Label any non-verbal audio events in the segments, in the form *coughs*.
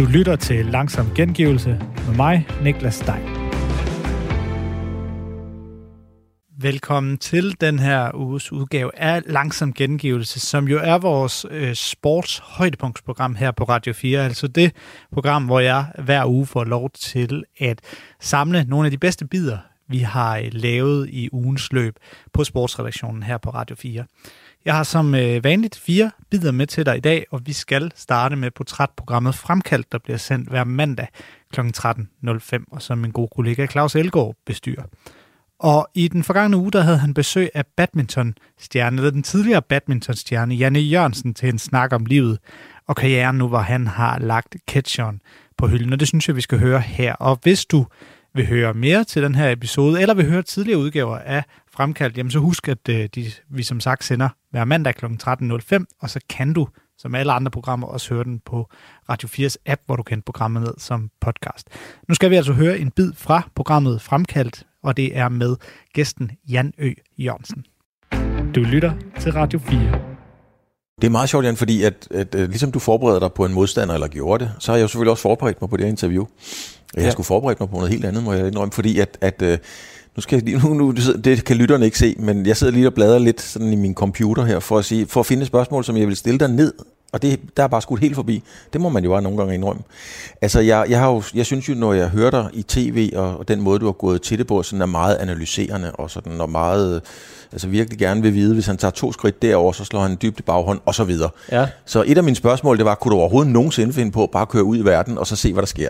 Du lytter til Langsom Gengivelse med mig, Niklas Stein. Velkommen til den her uges udgave af Langsom Gengivelse, som jo er vores øh, sports højdepunktsprogram her på Radio 4. Altså det program, hvor jeg hver uge får lov til at samle nogle af de bedste bidder, vi har øh, lavet i ugens løb på sportsredaktionen her på Radio 4. Jeg har som øh, vanligt fire bidder med til dig i dag, og vi skal starte med portrætprogrammet Fremkaldt, der bliver sendt hver mandag kl. 13.05, og som min gode kollega Claus Elgaard bestyrer. Og i den forgangne uge, der havde han besøg af badmintonstjerne, eller den tidligere badmintonstjerne, Janne Jørgensen, til en snak om livet og karrieren nu, hvor han har lagt catcheren på hylden. Og det synes jeg, vi skal høre her. Og hvis du vil høre mere til den her episode, eller vil høre tidligere udgaver af Fremkaldt, jamen så husk, at øh, de, vi som sagt sender hver mandag kl. 13.05, og så kan du, som alle andre programmer, også høre den på Radio 4's app, hvor du kan programmet ned som podcast. Nu skal vi altså høre en bid fra programmet Fremkaldt, og det er med gæsten Jan Ø. Jørgensen. Du lytter til Radio 4. Det er meget sjovt, Jan, fordi at, at, at ligesom du forbereder dig på en modstander, eller gjorde det, så har jeg jo selvfølgelig også forberedt mig på det her interview. Jeg ja. skulle forberede mig på noget helt andet, må jeg indrømme, fordi at, at øh, nu skal jeg, *laughs* nu, nu, det kan lytterne ikke se, men jeg sidder lige og bladrer lidt sådan i min computer her, for at, sige, for at finde et spørgsmål, som jeg vil stille dig ned og det, der er bare skudt helt forbi. Det må man jo bare nogle gange indrømme. Altså, jeg, jeg, har jo, jeg synes jo, når jeg hører dig i tv, og, og den måde, du har gået til det på, sådan er meget analyserende, og sådan og meget, altså virkelig gerne vil vide, hvis han tager to skridt derover, så slår han en dybt i baghånd, og så videre. Ja. Så et af mine spørgsmål, det var, kunne du overhovedet nogensinde finde på at bare køre ud i verden, og så se, hvad der sker?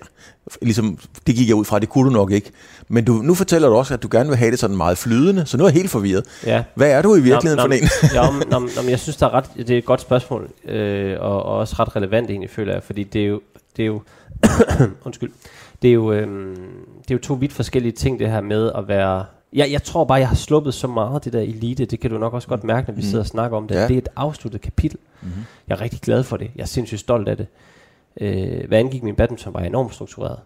Ligesom, det gik jeg ud fra, det kunne du nok ikke. Men du, nu fortæller du også, at du gerne vil have det sådan meget flydende, så nu er jeg helt forvirret. Ja. Hvad er du i virkeligheden nå, nå, for en? ja, nå, nå, jeg synes, der er ret, det er et godt spørgsmål. Øh, og, og også ret relevant egentlig, føler jeg, fordi det er jo, det er jo *coughs* undskyld, det er jo, øh, det er jo to vidt forskellige ting, det her med at være, jeg, jeg tror bare, jeg har sluppet så meget det der elite, det kan du nok også godt mærke, når vi mm. sidder og snakker om det. Ja. Det er et afsluttet kapitel. Mm-hmm. Jeg er rigtig glad for det. Jeg er sindssygt stolt af det. Øh, hvad angik min badminton, var jeg enormt struktureret.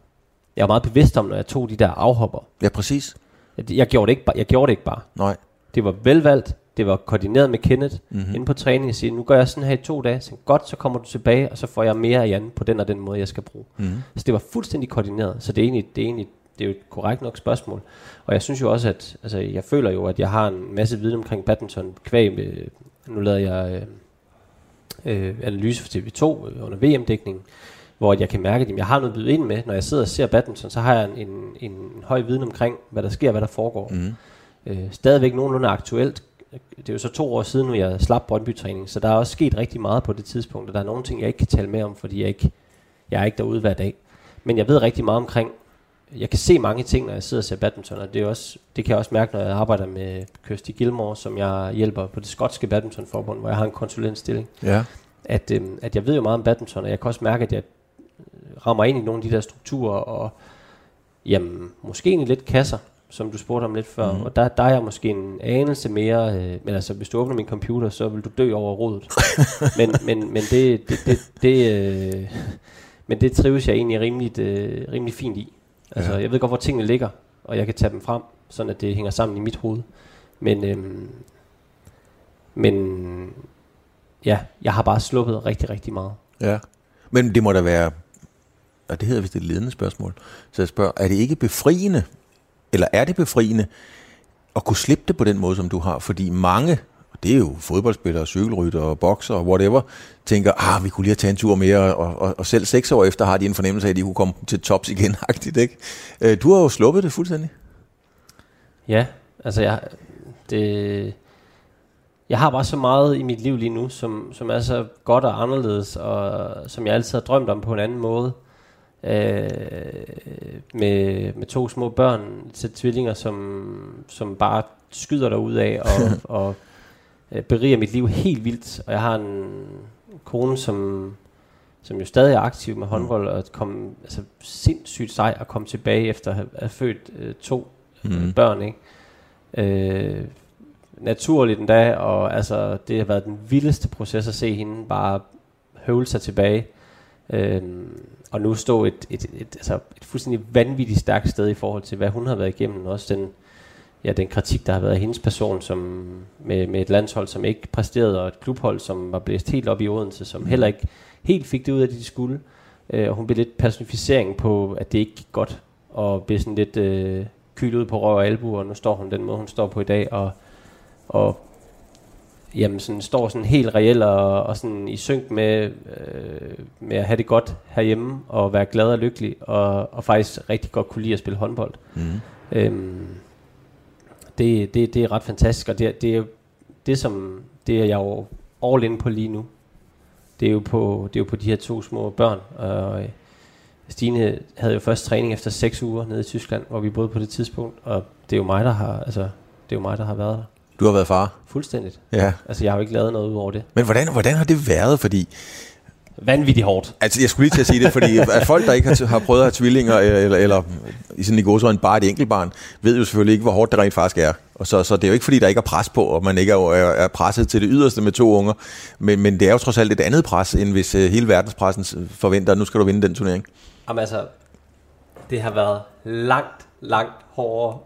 Jeg er meget bevidst om, når jeg tog de der afhopper. Ja, præcis. Jeg, jeg, gjorde, det ikke, jeg gjorde det ikke bare. Nej. Det var velvalgt, det var koordineret med Kenneth mm-hmm. inde på træning og sige, nu gør jeg sådan her i to dage, så godt, så kommer du tilbage, og så får jeg mere af Jan på den og den måde, jeg skal bruge. Mm-hmm. Så det var fuldstændig koordineret, så det er egentlig, det er egentlig det er jo et korrekt nok spørgsmål. Og jeg synes jo også, at altså, jeg føler jo, at jeg har en masse viden omkring badminton kvæg med, nu lavede jeg øh, øh, analyse for TV2 øh, under VM-dækningen, hvor jeg kan mærke, at jeg har noget at byde ind med. Når jeg sidder og ser badminton, så har jeg en, en, en høj viden omkring, hvad der sker, hvad der foregår. Mm. Øh, stadigvæk nogenlunde aktuelt det er jo så to år siden, når jeg slap Brøndby-træning, så der er også sket rigtig meget på det tidspunkt, og der er nogle ting, jeg ikke kan tale med om, fordi jeg ikke jeg er ikke derude hver dag. Men jeg ved rigtig meget omkring, jeg kan se mange ting, når jeg sidder og ser badminton, og det, er også, det kan jeg også mærke, når jeg arbejder med Kirsty Gilmore, som jeg hjælper på det skotske badmintonforbund, hvor jeg har en konsulentstilling. Ja. At, øhm, at jeg ved jo meget om badminton, og jeg kan også mærke, at jeg rammer ind i nogle af de der strukturer, og jamen, måske egentlig lidt kasser, som du spurgte om lidt før, mm. og der, der er jeg måske en anelse mere, øh, men altså hvis du åbner min computer, så vil du dø over rodet. *laughs* men, men, men det, det, det, det øh, men det trives jeg egentlig rimelig, øh, rimelig fint i. Altså ja. jeg ved godt, hvor tingene ligger, og jeg kan tage dem frem, sådan at det hænger sammen i mit hoved. Men, øh, men ja, jeg har bare sluppet rigtig, rigtig meget. Ja, men det må da være, og det hedder vist et ledende spørgsmål, så jeg spørger, er det ikke befriende eller er det befriende at kunne slippe det på den måde, som du har? Fordi mange, det er jo fodboldspillere, cykelrytter og bokser og whatever, tænker, ah, vi kunne lige have taget en tur mere, og, og, og selv seks år efter har de en fornemmelse af, at de kunne komme til tops igen, *laughs* agtigt, ikke? Øh, du har jo sluppet det fuldstændig. Ja, altså jeg, det, jeg har bare så meget i mit liv lige nu, som, som er så godt og anderledes, og som jeg altid har drømt om på en anden måde øh, med, med to små børn til tvillinger, som, som bare skyder der ud af og, *laughs* og øh, beriger mit liv helt vildt. Og jeg har en kone, som, som jo stadig er aktiv med håndbold, og kom altså, sindssygt sej at komme tilbage efter at have, født øh, to mm. børn. Ikke? Øh, naturligt endda, og altså, det har været den vildeste proces at se hende bare høvle sig tilbage. Øh, og nu stå et, et, et, et, altså et fuldstændig vanvittigt stærkt sted i forhold til, hvad hun har været igennem. Også den, ja, den kritik, der har været af hendes person, som med, med et landshold, som ikke præsterede, og et klubhold, som var blæst helt op i Odense, som heller ikke helt fik det ud af det, de skulle. Øh, og hun blev lidt personificering på, at det ikke gik godt. Og blev sådan lidt øh, kylet ud på røv og albu, og nu står hun den måde, hun står på i dag. Og, og jamen sådan, står sådan helt reelt og, og sådan i synk med, øh, med at have det godt herhjemme, og være glad og lykkelig, og, og faktisk rigtig godt kunne lide at spille håndbold. Mm. Øhm, det, det, det er ret fantastisk, og det, det er det, som det er jeg jo all in på lige nu. Det er jo på, det er jo på de her to små børn, og øh, Stine havde jo først træning efter 6 uger nede i Tyskland, hvor vi boede på det tidspunkt, og det er jo mig, der har, altså, det er jo mig, der har været der. Du har været far? Fuldstændigt. Ja. Altså, jeg har jo ikke lavet noget ud over det. Men hvordan, hvordan har det været? Fordi Vanvittigt hårdt. Altså, jeg skulle lige til at sige det, fordi *laughs* folk, der ikke har, har prøvet at have tvillinger, eller, eller i sådan i godsøjne bare et enkelt barn, ved jo selvfølgelig ikke, hvor hårdt det rent faktisk er. Og så, så det er jo ikke, fordi der ikke er pres på, og man ikke er, er presset til det yderste med to unger. Men, men det er jo trods alt et andet pres, end hvis uh, hele verdenspressen forventer, at nu skal du vinde den turnering. Jamen altså, det har været langt, langt hårdere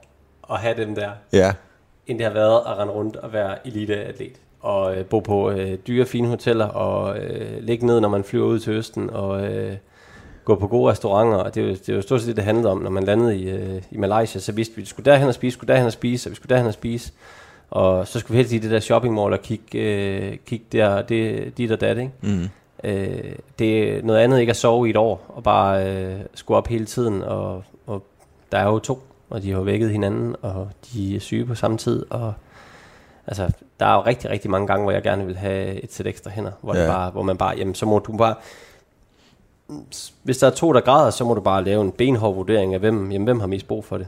at have dem der, Ja, end det har været at rende rundt og være eliteatlet. Og øh, bo på øh, dyre, fine hoteller, og øh, ligge ned, når man flyver ud til Østen, og øh, gå på gode restauranter. Og det er jo, det er jo stort set det, det handlede om, når man landede i, øh, i Malaysia. Så vidste vi, at vi skulle derhen og spise, skulle derhen og spise, og vi skulle derhen og spise. Og så skulle vi helst i det der shopping mall og kigge, øh, kigge der, det, dit og dat, ikke? mm. Øh, det er noget andet ikke at sove i et år, og bare øh, skulle op hele tiden, og, og der er jo to, og de har vækket hinanden, og de er syge på samme tid, og altså, der er jo rigtig, rigtig mange gange, hvor jeg gerne vil have et sæt ekstra hænder, hvor, ja. Det bare, hvor man bare, jamen så må du bare, hvis der er to, der græder, så må du bare lave en benhård vurdering af, hvem, jamen, hvem har mest brug for det.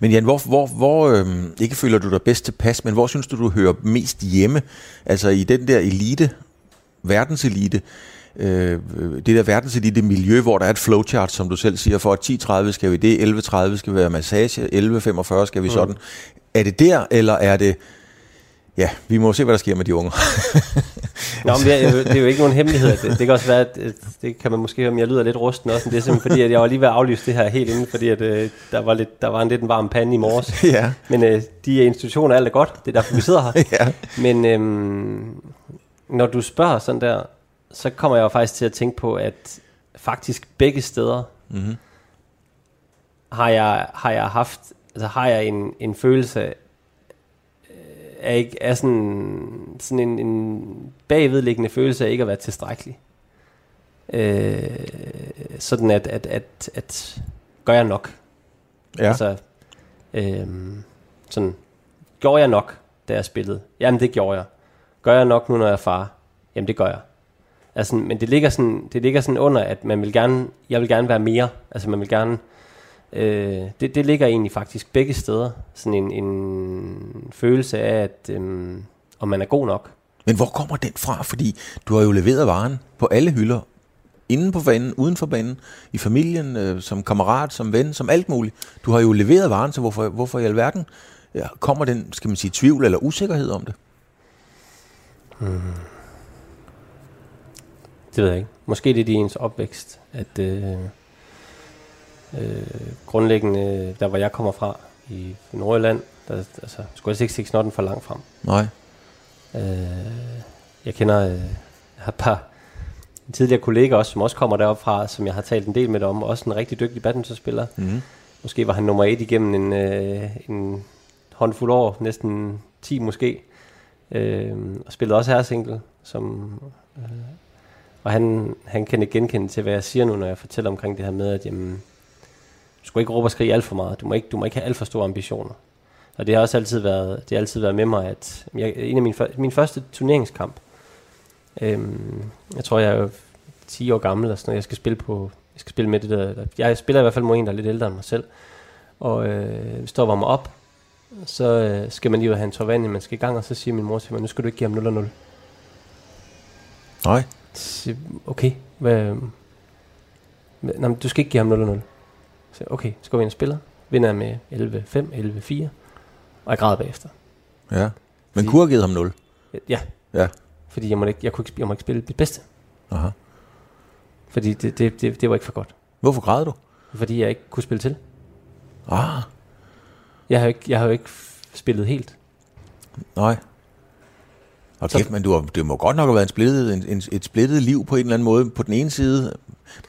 Men Jan, hvor, hvor, hvor øhm, ikke føler du dig bedst tilpas, men hvor synes du, du hører mest hjemme? Altså i den der elite, verdenselite, øh, det der verdenselite miljø, hvor der er et flowchart, som du selv siger, for at 10.30 skal vi det, 11.30 skal vi være massage, 11.45 skal vi Mm. sådan. Er det der, eller er det, ja, vi må se, hvad der sker med de unge. *laughs* Nå, men det er, jo, det er jo ikke nogen hemmelighed. Det, det kan også være, at det kan man måske høre, om jeg lyder lidt rusten også, men det er simpelthen fordi, at jeg var lige ved at aflyse det her helt inden, fordi at, øh, der, var lidt, der var en lidt en varm pande i morges. *laughs* ja, Men øh, de institutioner er alt er godt, det er derfor, vi sidder her. *laughs* ja. Men øhm, når du spørger sådan der, så kommer jeg jo faktisk til at tænke på, at faktisk begge steder Mm-hmm. har jeg, har jeg haft, altså har jeg en, en følelse af, ikke, af sådan, sådan en, en bagvedliggende følelse af ikke at være tilstrækkelig. Øh, sådan at, at, at, at gør jeg nok? Ja. Altså, øhm, sådan, gjorde jeg nok, da jeg spillede? Jamen, det gjorde jeg. Gør jeg nok nu, når jeg er far? Jamen, det gør jeg. Altså, men det ligger, sådan, det ligger sådan under, at man vil gerne, jeg vil gerne være mere. Altså, man vil gerne, øh, det, det ligger egentlig faktisk begge steder. Sådan en, en følelse af, at øhm, om man er god nok. Men hvor kommer den fra? Fordi du har jo leveret varen på alle hylder. Inden på banen, uden for banen, i familien, øh, som kammerat, som ven, som alt muligt. Du har jo leveret varen, så hvorfor, hvorfor i alverden ja, kommer den, skal man sige, tvivl eller usikkerhed om det? Det ved jeg ikke. Måske det er det i ens opvækst, at øh, øh, grundlæggende, der hvor jeg kommer fra, i Nordjylland, der altså, skulle jeg ikke stikke snotten for langt frem. Nej. Øh, jeg kender, øh, jeg har et par tidligere kollegaer også, som også kommer derop fra, som jeg har talt en del med om, også en rigtig dygtig badmintonspiller. Mm. Måske var han nummer et igennem en, øh, en håndfuld år, næsten 10 måske. Øh, og spillede også herresingle, som... Øh, og han, han kan ikke genkende til, hvad jeg siger nu, når jeg fortæller omkring det her med, at jamen, du skal ikke råbe og skrige alt for meget. Du må ikke, du må ikke have alt for store ambitioner. Og det har også altid været, det har altid været med mig, at jeg, en af mine, min første turneringskamp, øhm, jeg tror, jeg er jo 10 år gammel, og sådan noget, jeg skal spille på, jeg skal spille med det der, jeg spiller i hvert fald mod en, der er lidt ældre end mig selv, og øh, vi står og varmer op, så øh, skal man lige ud og have en tår vand, man skal i gang, og så siger min mor til mig, nu skal du ikke give ham 0 0. Nej. Okay, hvad, nej, men du skal ikke give ham 0 0. Så okay, så går vi ind og spiller, vinder med 11-5, 11-4, og jeg græder bagefter. Ja. Men Fordi- kunne have givet ham 0. Ja. Ja. Fordi jeg, må ikke, jeg, kunne ikke, jeg må ikke spille det bedste. Aha. Fordi det, det, det, det var ikke for godt. Hvorfor græd du? Fordi jeg ikke kunne spille til. Ah, Jeg har jo ikke, jeg har jo ikke spillet helt. nej. Og Så- kæft, men du har, det må godt nok have været en splittet, en, en, et splittet liv på en eller anden måde. På den ene side,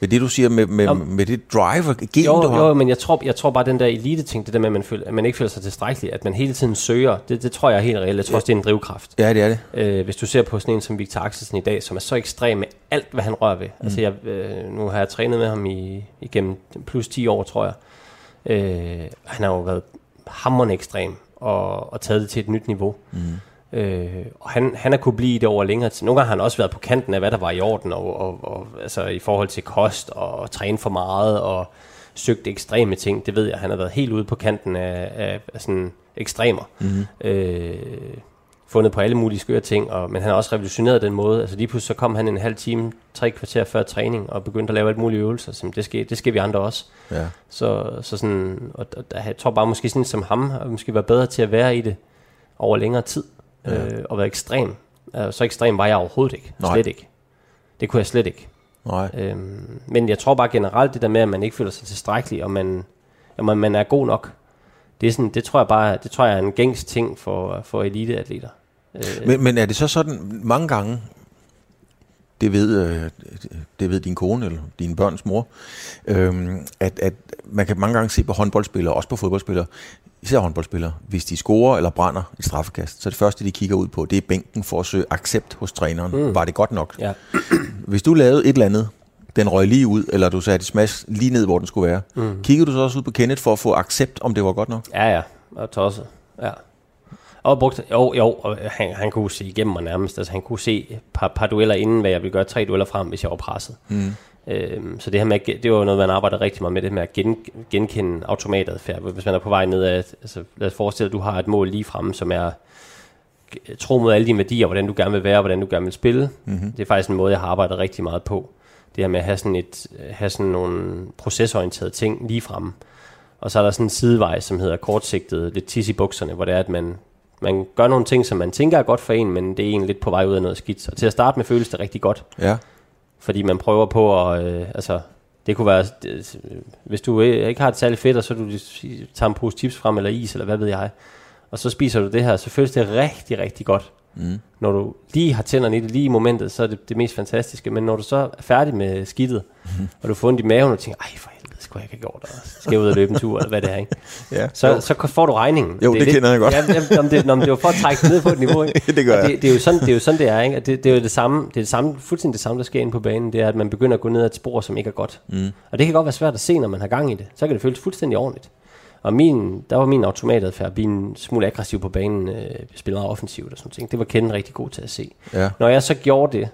med det, du siger, med, med, Nå. med det drive og gen, Jo, du har? jo, men jeg tror, jeg tror bare, den der elite-ting, det der med, at man, føler, at man ikke føler sig tilstrækkelig, at man hele tiden søger, det, det tror jeg er helt reelt. Jeg tror også, det er en drivkraft. Ja, det er det. Øh, hvis du ser på sådan en som Victor Axelsen i dag, som er så ekstrem med alt, hvad han rører ved. Mm. Altså, jeg, øh, nu har jeg trænet med ham i, igennem plus 10 år, tror jeg. Øh, han har jo været hammerende ekstrem og, og taget det til et nyt niveau. Mm. Øh, og han, han har kunne blive i det over længere tid. Nogle gange har han også været på kanten af, hvad der var i orden, og, og, og altså i forhold til kost og, og træne for meget og søgt ekstreme ting. Det ved jeg, han har været helt ude på kanten af, af, af sådan ekstremer. Mm. Øh, fundet på alle mulige skøre ting, og, men han har også revolutioneret den måde. Altså lige pludselig så kom han en halv time, tre kvarter før træning, og begyndte at lave alt mulige øvelser. Så det skal, det skal vi andre også. Ja. Så, så sådan, og, og, jeg tror bare måske sådan som ham, har måske været bedre til at være i det over længere tid, ja. øh, og være ekstrem. Øh, så ekstrem var jeg overhovedet ikke. Nej. Slet ikke. Det kunne jeg slet ikke. Nej. Øhm, men jeg tror bare generelt det der med, at man ikke føler sig tilstrækkelig, og man, at man, man er god nok, det, er sådan, det tror jeg bare det tror jeg er en gængs ting for, for eliteatleter. Øh, Men, men er det så sådan mange gange, det ved, øh, det ved din kone eller dine børns mor, øhm, at, at man kan mange gange se på håndboldspillere, også på fodboldspillere, især håndboldspillere, hvis de scorer eller brænder et straffekast, så det første, de kigger ud på, det er bænken for at søge accept hos træneren. Mm. Var det godt nok? ja. *clears throat* Hvis du lavede et eller andet, den røg lige ud, eller du satte smash lige ned, hvor den skulle være, mm. kiggede du så også ud på Kenneth for at få accept, om det var godt nok? Ja, ja. Og tosset. Ja. Og brugt, jo, jo, og han, han kunne se igennem mig nærmest. Altså, han kunne se et par, par dueller inden, hvad jeg ville gøre tre dueller frem, hvis jeg var presset. Mm. Øhm, så det her med, det var jo noget, man arbejder rigtig meget med, det med at gen, genkende automatadfærd. Hvis man er på vej ned af, altså lad os forestille at du har et mål lige fremme, som er tro mod alle dine værdier, hvordan du gerne vil være, hvordan du gerne vil spille. Mm-hmm. Det er faktisk en måde, jeg har arbejdet rigtig meget på. Det her med at have sådan, et, have sådan nogle procesorienterede ting lige fremme. Og så er der sådan en sidevej, som hedder kortsigtet, lidt tis i bukserne, hvor det er, at man, man gør nogle ting, som man tænker er godt for en, men det er egentlig lidt på vej ud af noget skidt. Og til at starte med føles det rigtig godt, Ja. fordi man prøver på at, øh, altså, det kunne være, det, hvis du ikke har det særlig fedt, og så du tager en pose chips frem, eller is, eller hvad ved jeg, og så spiser du det her, så føles det rigtig, rigtig godt. Mm. Når du lige har tænderne i det, lige i momentet, så er det det mest fantastiske. Men når du så er færdig med skidtet, mm. *laughs* og du får ondt i maven, og tænker, ej for skulle jeg ikke have gjort det. Skal jeg ud og løbe en tur, eller hvad det er, ikke? *laughs* Ja. Så, så får du regningen. Jo, er det kender jeg godt. Ja, jamen, jamen, det, nå, men det var for at trække det ned på et niveau, ikke? *laughs* Det gør Og jeg. det, det, er jo sådan, det er jo sådan, det er, ikke? At Det, det er jo det samme, det er det samme, fuldstændig det samme, der sker inde på banen. Det er, at man begynder at gå ned ad et spor, som ikke er godt. Mm. Og det kan godt være svært at se, når man har gang i det. Så kan det føles fuldstændig ordentligt. Og min, der var min automatadfærd at blive en smule aggressiv på banen, øh, spille meget offensivt og sådan noget. Det var Ken rigtig god til at se. Ja. Når jeg så gjorde det,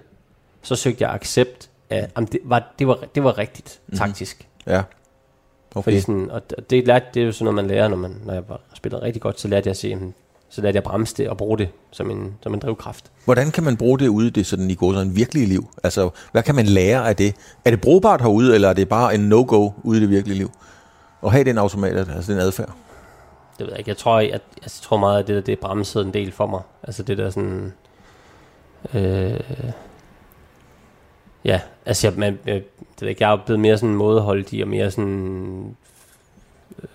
så søgte jeg accept af, om det var, det var, det var rigtigt taktisk. Ja. Fordi Okay. sådan, og det, lærte, det er jo sådan noget, man lærer, når, man, når jeg var, spillede rigtig godt, så lærte jeg at se, så lærte jeg bremse det og bruge det som en, som en drivkraft. Hvordan kan man bruge det ude i det sådan i går sådan virkelige liv? Altså, hvad kan man lære af det? Er det brugbart herude, eller er det bare en no-go ude i det virkelige liv? Og have den automat, altså den adfærd. Det ved jeg ikke. Jeg tror, jeg, jeg tror meget, at det der, det bremsede en del for mig. Altså det der sådan... Øh, ja, altså jeg, man, jeg, det ved ikke, jeg er blevet mere sådan mådeholdig og mere sådan øh,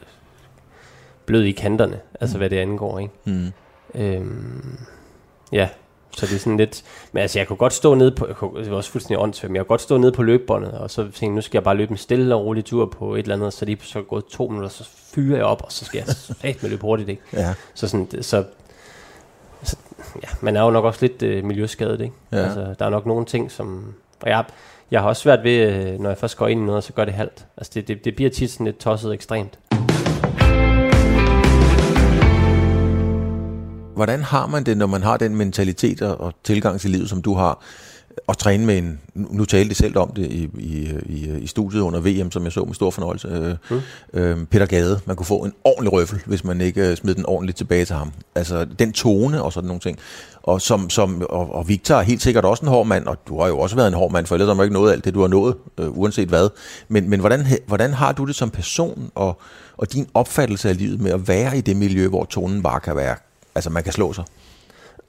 blød i kanterne, altså hvad det angår, ikke? Mm. Øhm, ja, så det er sådan lidt... Men altså, jeg kunne godt stå nede på... Jeg kunne, det var også fuldstændig åndssvagt, men jeg kunne godt stå nede på løbebåndet, og så tænke, nu skal jeg bare løbe en stille og rolig tur på et eller andet, så lige så gået to minutter, så fyrer jeg op, og så skal jeg *laughs* fast med løbe hurtigt, ikke? Ja. Så sådan, så, så ja, man er jo nok også lidt øh, miljøskadet, ikke? Ja. Altså, der er nok nogle ting, som... Og jeg, har- jeg har også svært ved, øh, når jeg først går ind i noget, så gør det halvt. Altså, det, det, det bliver tit sådan lidt tosset ekstremt. Hvordan har man det, når man har den mentalitet og, og tilgang til livet, som du har, og træne med en, nu talte jeg selv om det i, i, i, i studiet under VM, som jeg så med stor fornøjelse, øh, mm. øh, Peter Gade, man kunne få en ordentlig røffel, hvis man ikke øh, smed den ordentligt tilbage til ham. Altså den tone og sådan nogle ting. Og, som, som, og, og Victor er helt sikkert også en hård mand, og du har jo også været en hård mand, for ellers har man ikke nået alt det, du har nået, øh, uanset hvad. Men, men hvordan, hvordan har du det som person, og, og din opfattelse af livet med at være i det miljø, hvor tonen bare kan være, altså man kan slå sig?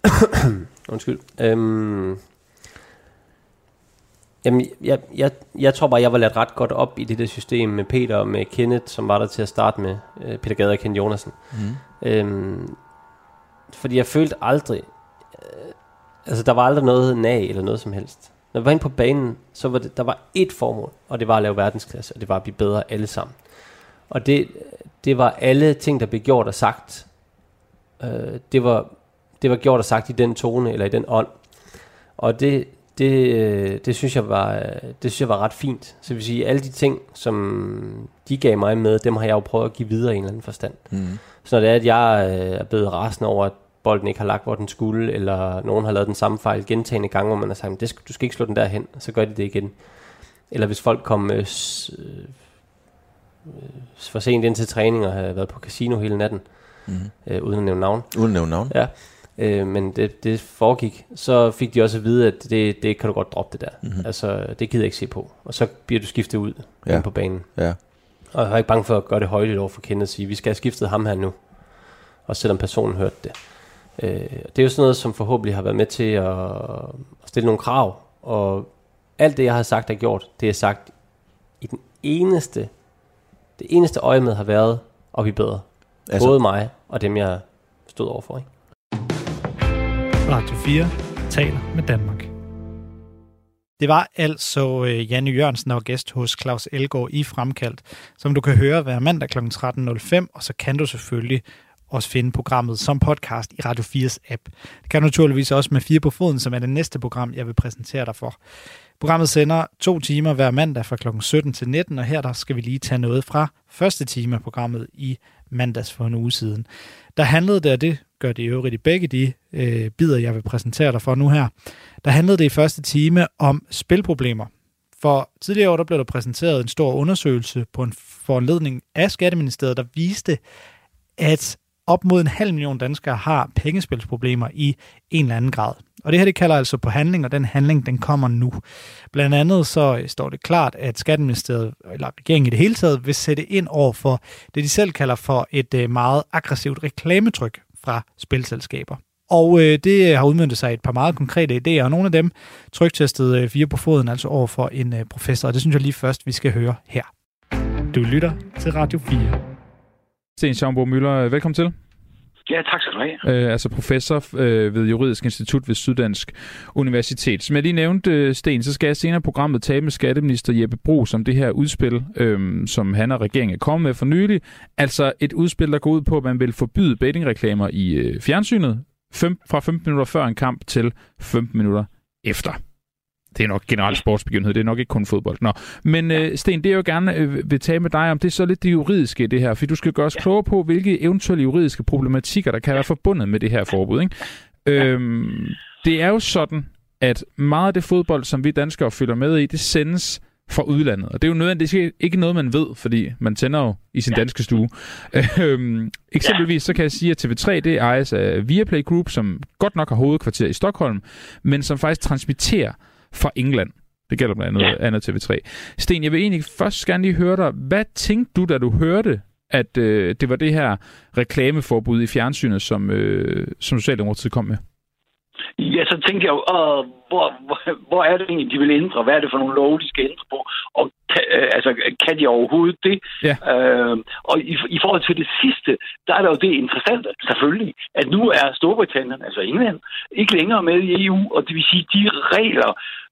*coughs* Undskyld. Øhm, jamen, jeg, jeg, jeg tror bare, jeg var lært ret godt op i det der system med Peter og med Kenneth, som var der til at starte med. Øh, Peter Gade og Kenneth Jonasen. Mm. Øhm, fordi jeg følte aldrig... Øh, altså, der var aldrig noget nag eller noget som helst. Når vi var inde på banen, så var det, der var ét formål, og det var at lave verdensklasse, og det var at blive bedre alle sammen. Og det, det var alle ting, der blev gjort og sagt. Øh, det, var, det var gjort og sagt i den tone, eller i den ånd. Og det, det, øh, det, synes jeg var, det synes jeg var ret fint. Så det vil sige, alle de ting, som de gav mig med, dem har jeg jo prøvet at give videre i en eller anden forstand. Mm. Så når det er, at jeg øh, er blevet rasende over, at bolden ikke har lagt, hvor den skulle, eller nogen har lavet den samme fejl gentagende gange, hvor man har sagt, det skal, du skal ikke slå den der hen, så gør de det igen. Eller hvis folk kom øh, øh, for sent ind til træning og har været på casino hele natten, mm. øh, uden at nævne navn. Uden at nævne navn? Ja øh, men det, det foregik, så fik de også at vide, at det, det kan du godt droppe det der. Mm-hmm. Altså, det gider jeg ikke se på. Og så bliver du skiftet ud ja. på banen. Ja. Og jeg er ikke bange for at gøre det højt over for Kenneth og sige, vi skal have skiftet ham her nu. Og selvom personen hørte det. Øh, det er jo sådan noget, som forhåbentlig har været med til at, at stille nogle krav. Og alt det, jeg har sagt og gjort, det er sagt i den eneste, det eneste øje med har været at blive bedre. Altså, Både mig og dem, jeg stod overfor. Ikke? Radio 4 taler med Danmark. Det var altså øh, Janne Jørgensen, og gæst hos Claus Elgaard i Fremkaldt, som du kan høre hver mandag kl. 13.05, og så kan du selvfølgelig også finde programmet som podcast i Radio 4's app. Det kan du naturligvis også med 4 på foden, som er det næste program, jeg vil præsentere dig for. Programmet sender to timer hver mandag fra kl. 17 til 19, og her der skal vi lige tage noget fra første time af programmet i mandags for en uge siden. Der handlede det, og det gør det i øvrigt i begge de øh, bider, jeg vil præsentere dig for nu her, der handlede det i første time om spilproblemer. For tidligere år der blev der præsenteret en stor undersøgelse på en foranledning af Skatteministeriet, der viste, at op mod en halv million danskere har pengespilsproblemer i en eller anden grad. Og det her det kalder altså på handling, og den handling den kommer nu. Blandt andet så øh, står det klart, at Skatteministeriet, eller regeringen i det hele taget, vil sætte ind over for det, de selv kalder for et øh, meget aggressivt reklametryk fra spilselskaber. Og øh, det har udmyndtet sig i et par meget konkrete idéer, og nogle af dem tryktestede øh, fire på foden, altså over for en øh, professor, og det synes jeg lige først, vi skal høre her. Du lytter til Radio 4. Sten Schaumburg Møller, velkommen til. Ja, tak skal du have. Øh, altså professor øh, ved Juridisk Institut ved Syddansk Universitet. Som jeg lige nævnte, øh, Sten, så skal jeg senere programmet tale med skatteminister Jeppe Brugs om det her udspil, øh, som han og regeringen er kommet med for nylig. Altså et udspil, der går ud på, at man vil forbyde bettingreklamer i øh, fjernsynet fem, fra 15 minutter før en kamp til 15 minutter efter det er nok generelt sportsbegivenhed, det er nok ikke kun fodbold. Nå. Men uh, Sten, det jeg jo gerne uh, vil tale med dig om, det er så lidt det juridiske i det her, for du skal gøre os klogere på, hvilke eventuelle juridiske problematikker, der kan være forbundet med det her forbud. Ikke? Øhm, det er jo sådan, at meget af det fodbold, som vi danskere følger med i, det sendes fra udlandet. Og det er jo noget, det er ikke noget, man ved, fordi man tænder jo i sin ja. danske stue. øhm, eksempelvis så kan jeg sige, at TV3 det ejes af Viaplay Group, som godt nok har hovedkvarter i Stockholm, men som faktisk transmitterer fra England. Det gælder blandt andet ja. andet TV3. Sten, jeg vil egentlig først gerne lige høre dig, hvad tænkte du, da du hørte, at øh, det var det her reklameforbud i fjernsynet, som, øh, som Socialdemokratiet kom med? Ja, så tænkte jeg jo, øh, hvor, hvor, hvor er det egentlig, de vil ændre? Hvad er det for nogle love, de skal ændre på? Og kan, øh, altså, kan de overhovedet det? Ja. Øh, og i, i forhold til det sidste, der er der jo det interessante, selvfølgelig, at nu er Storbritannien, altså England, ikke længere med i EU, og det vil sige, de regler, øh,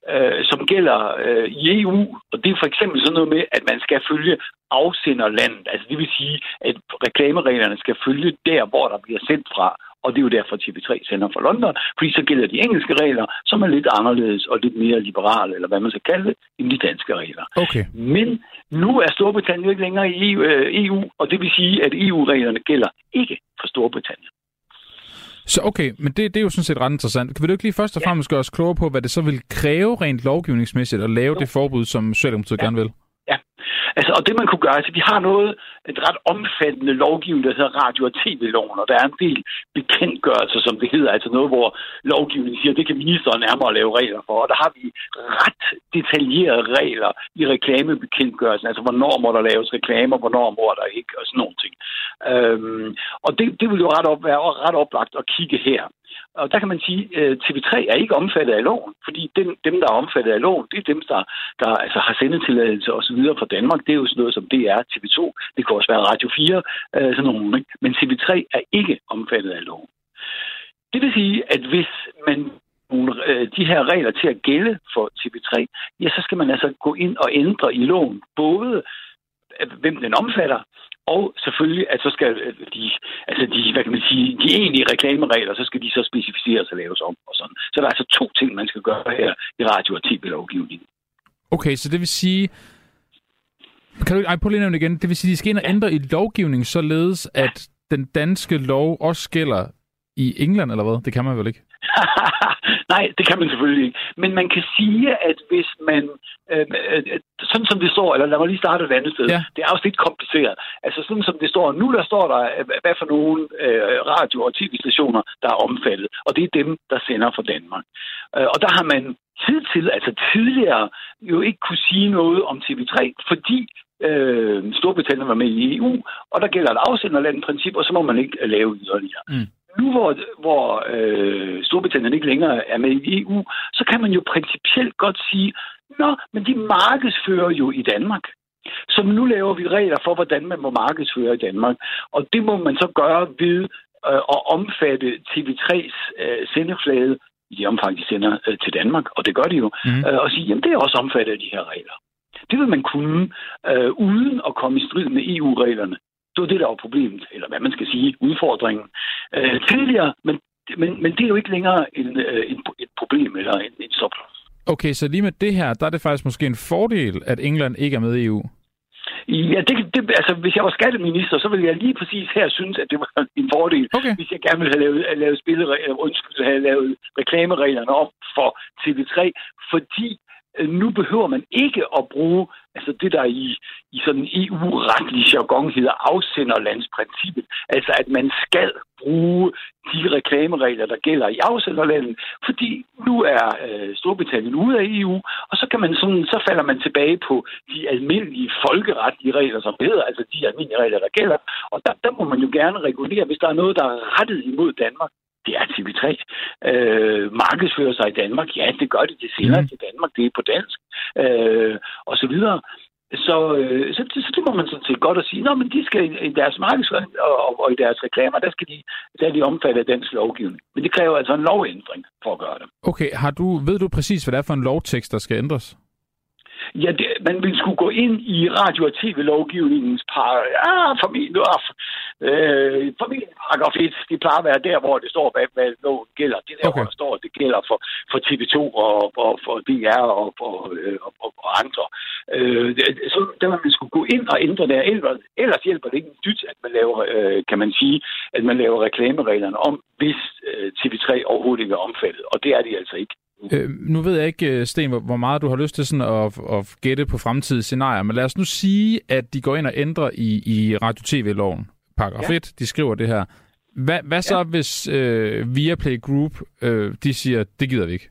som gælder øh, i EU, og det er for eksempel sådan noget med, at man skal følge afsenderlandet. Altså det vil sige, at reklamereglerne skal følge der, hvor der bliver sendt fra. Og det er jo derfor, TV3 sender fra London, fordi så gælder de engelske regler, som er lidt anderledes og lidt mere liberale, eller hvad man skal kalde det, end de danske regler. Okay. Men nu er Storbritannien ikke længere i EU, øh, og det vil sige, at EU-reglerne gælder ikke for Storbritannien. Så okay, men det, det er jo sådan set ret interessant. Kan vi ikke lige først og fremmest gøre os klogere på, hvad det så vil kræve rent lovgivningsmæssigt at lave jo. det forbud, som Socialdemokratiet ja. gerne vil? Altså, og det man kunne gøre, altså vi har noget, et ret omfattende lovgivning, der hedder radio- og tv-loven, og der er en del bekendtgørelser, som det hedder, altså noget, hvor lovgivningen siger, det kan ministeren nærmere lave regler for, og der har vi ret detaljerede regler i reklamebekendtgørelsen, altså hvornår må der laves reklamer, hvornår må der ikke, og sådan nogle ting. Øhm, og det, det vil jo ret op, være ret oplagt at kigge her. Og der kan man sige, øh, at TV3 er ikke omfattet af loven, fordi dem, dem der er omfattet af loven, det er dem, der, der altså har sendetilladelse osv. fra Danmark. Det er jo sådan noget som DR, TV2, det kan også være Radio 4, øh, sådan nogle. Ikke? Men TV3 er ikke omfattet af loven. Det vil sige, at hvis man nogle, øh, de her regler til at gælde for TV3, ja, så skal man altså gå ind og ændre i loven, både øh, hvem den omfatter, og selvfølgelig, at så skal øh, de, altså de, hvad kan man sige, de egentlige reklameregler, så skal de så specificeres og laves om og sådan. Så der er altså to ting, man skal gøre her i radio- og tv-lovgivningen. Okay, så det vil sige, kan du ej, prøv lige igen, det vil sige, at de skal ind og ændre i lovgivningen, således at den danske lov også gælder i England, eller hvad? Det kan man vel ikke? *laughs* Nej, det kan man selvfølgelig ikke. Men man kan sige, at hvis man, øh, øh, sådan som det står, eller lad mig lige starte et andet sted, ja. det er også lidt kompliceret. Altså sådan som det står nu, der står der, øh, hvad for nogle øh, radio- og tv-stationer, der er omfattet. Og det er dem, der sender fra Danmark. Øh, og der har man hidtil, altså tidligere, jo ikke kunne sige noget om TV3, fordi øh, Storbritannien var med i EU, og der gælder et afsenderlandprincip, og så må man ikke lave yderligere. Mm nu hvor, hvor øh, Storbritannien ikke længere er med i EU, så kan man jo principielt godt sige, nå, men de markedsfører jo i Danmark. Så nu laver vi regler for, hvordan man må markedsføre i Danmark. Og det må man så gøre ved øh, at omfatte TV3's øh, sendeflade i det omfang, de sender øh, til Danmark, og det gør de jo, mm. øh, og sige, jamen det er også omfattet af de her regler. Det vil man kunne, øh, uden at komme i strid med EU-reglerne. Det var det, der var problemet, eller hvad man skal sige, udfordringen øh, tidligere, men, men, men det er jo ikke længere en, øh, en, et problem eller en, en stop. Okay, så lige med det her, der er det faktisk måske en fordel, at England ikke er med i EU? Ja, det, det, altså, hvis jeg var skatteminister, så ville jeg lige præcis her synes, at det var en fordel, okay. hvis jeg gerne ville have lavet, lavet, spilleregler, undskyld, have lavet reklamereglerne om for TV3, fordi Øh, nu behøver man ikke at bruge altså det, der i, i sådan EU-retlig jargon hedder afsenderlandsprincippet. Altså at man skal bruge de reklameregler, der gælder i afsenderlandet, fordi nu er øh, Storbritannien ude af EU, og så kan man sådan, så falder man tilbage på de almindelige folkeretlige regler, som hedder, altså de almindelige regler, der gælder. Og der, der må man jo gerne regulere, hvis der er noget, der er rettet imod Danmark det er TV3. Øh, markedsfører sig i Danmark, ja, det gør det. Det sender mm. til Danmark, det er på dansk, øh, og så videre. Så, øh, så, så det må man sådan set godt at sige, Nå, men de skal i, i deres markedsføring og, og, og i deres reklamer, der skal de, der er de omfattet af dansk lovgivning. Men det kræver altså en lovændring for at gøre det. Okay, har du, ved du præcis, hvad det er for en lovtekst, der skal ændres? Ja, det, man ville skulle gå ind i radio- og tv-lovgivningens par, ja, familie, øh, familieparagraf 1. Det plejer at være der, hvor det står, hvad, hvad loven gælder. Det der, okay. hvor der står, det gælder for, for TV2 og, og for DR og, og, øh, og, og, og andre. Øh, så der man skulle gå ind og ændre der. Ellers, ellers hjælper det ikke en dyt, at man laver, øh, kan man sige, at man laver reklamereglerne om, hvis øh, TV3 overhovedet ikke er omfattet. Og det er de altså ikke. Øh, nu ved jeg ikke, øh, Sten, hvor meget du har lyst til sådan at, at gætte på fremtidige scenarier, men lad os nu sige, at de går ind og ændrer i, i radio-tv-loven, paragraf ja. 1, de skriver det her. Hvad, hvad så, ja. hvis øh, Viaplay Group, øh, de siger, det gider vi ikke?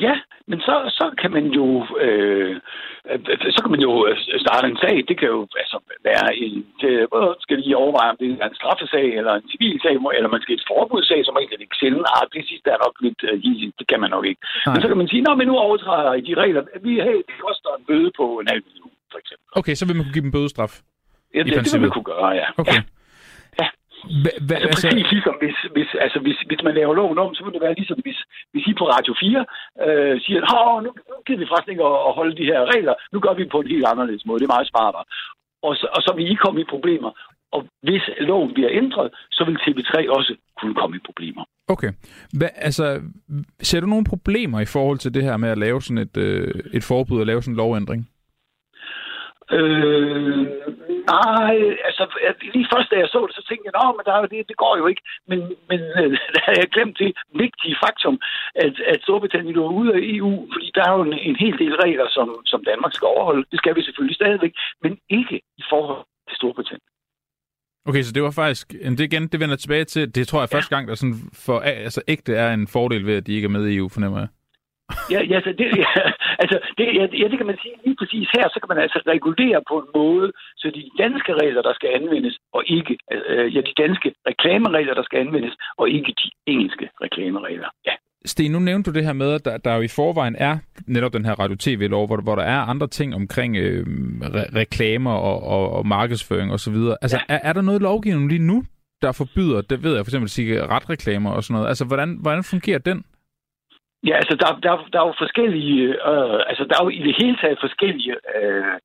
Ja, men så, så kan man jo øh, så kan man jo øh, starte en sag. Det kan jo altså være en, det, skal lige overveje, om det er en straffesag eller en civil sag, eller man skal et forbudssag, som man ikke sjældent. Ah, det sidste er nok lidt, uh, det kan man nok ikke. Nej. Men så kan man sige, men nu overtræder I de regler. Vi, hey, det koster en bøde på en halv million, for eksempel. Okay, så vil man kunne give dem bødestraf? Ja, det, det vil man kunne gøre, ja. Okay. Ja. Hva, hva, altså, altså, præcis ligesom, hvis, hvis, altså, hvis, hvis man laver loven om, så vil det være ligesom, hvis, hvis I på Radio 4 øh, siger, at nu, nu gider vi faktisk ikke at, at holde de her regler, nu gør vi på en helt anderledes måde, det er meget smartere. Og så, og så vil I komme i problemer. Og hvis loven bliver ændret, så vil TV3 også kunne komme i problemer. Okay. Hva, altså, ser du nogle problemer i forhold til det her med at lave sådan et, øh, et forbud og lave sådan en lovændring? Øh, nej, altså lige først da jeg så det, så tænkte jeg, at der, det, det går jo ikke. Men, men *laughs* der har jeg glemt det vigtige faktum, at, at Storbritannien er ude af EU, fordi der er jo en, en hel del regler, som, som Danmark skal overholde. Det skal vi selvfølgelig stadigvæk, men ikke i forhold til Storbritannien. Okay, så det var faktisk, det igen, det vender tilbage til, det tror jeg er ja. første gang, der sådan for altså ægte er en fordel ved, at de ikke er med i EU, fornemmer jeg. Ja, ja, så det, ja, altså, det, ja, det kan man sige lige præcis her, så kan man altså regulere på en måde, så de danske regler, der skal anvendes, og ikke, øh, ja, de danske reklameregler, der skal anvendes, og ikke de engelske reklameregler. Ja. Sten, nu nævnte du det her med, at der, der jo i forvejen er netop den her radio-tv-lov, hvor, hvor der er andre ting omkring øh, re- reklamer og, og, og markedsføring osv. Altså, ja. er, er der noget lovgivning lige nu, der forbyder, det ved jeg for eksempel, cigaretreklamer og sådan noget? Altså, hvordan, hvordan fungerer den? Ja, altså der, der, der er jo forskellige, øh, altså der er jo i det hele taget forskellige øh,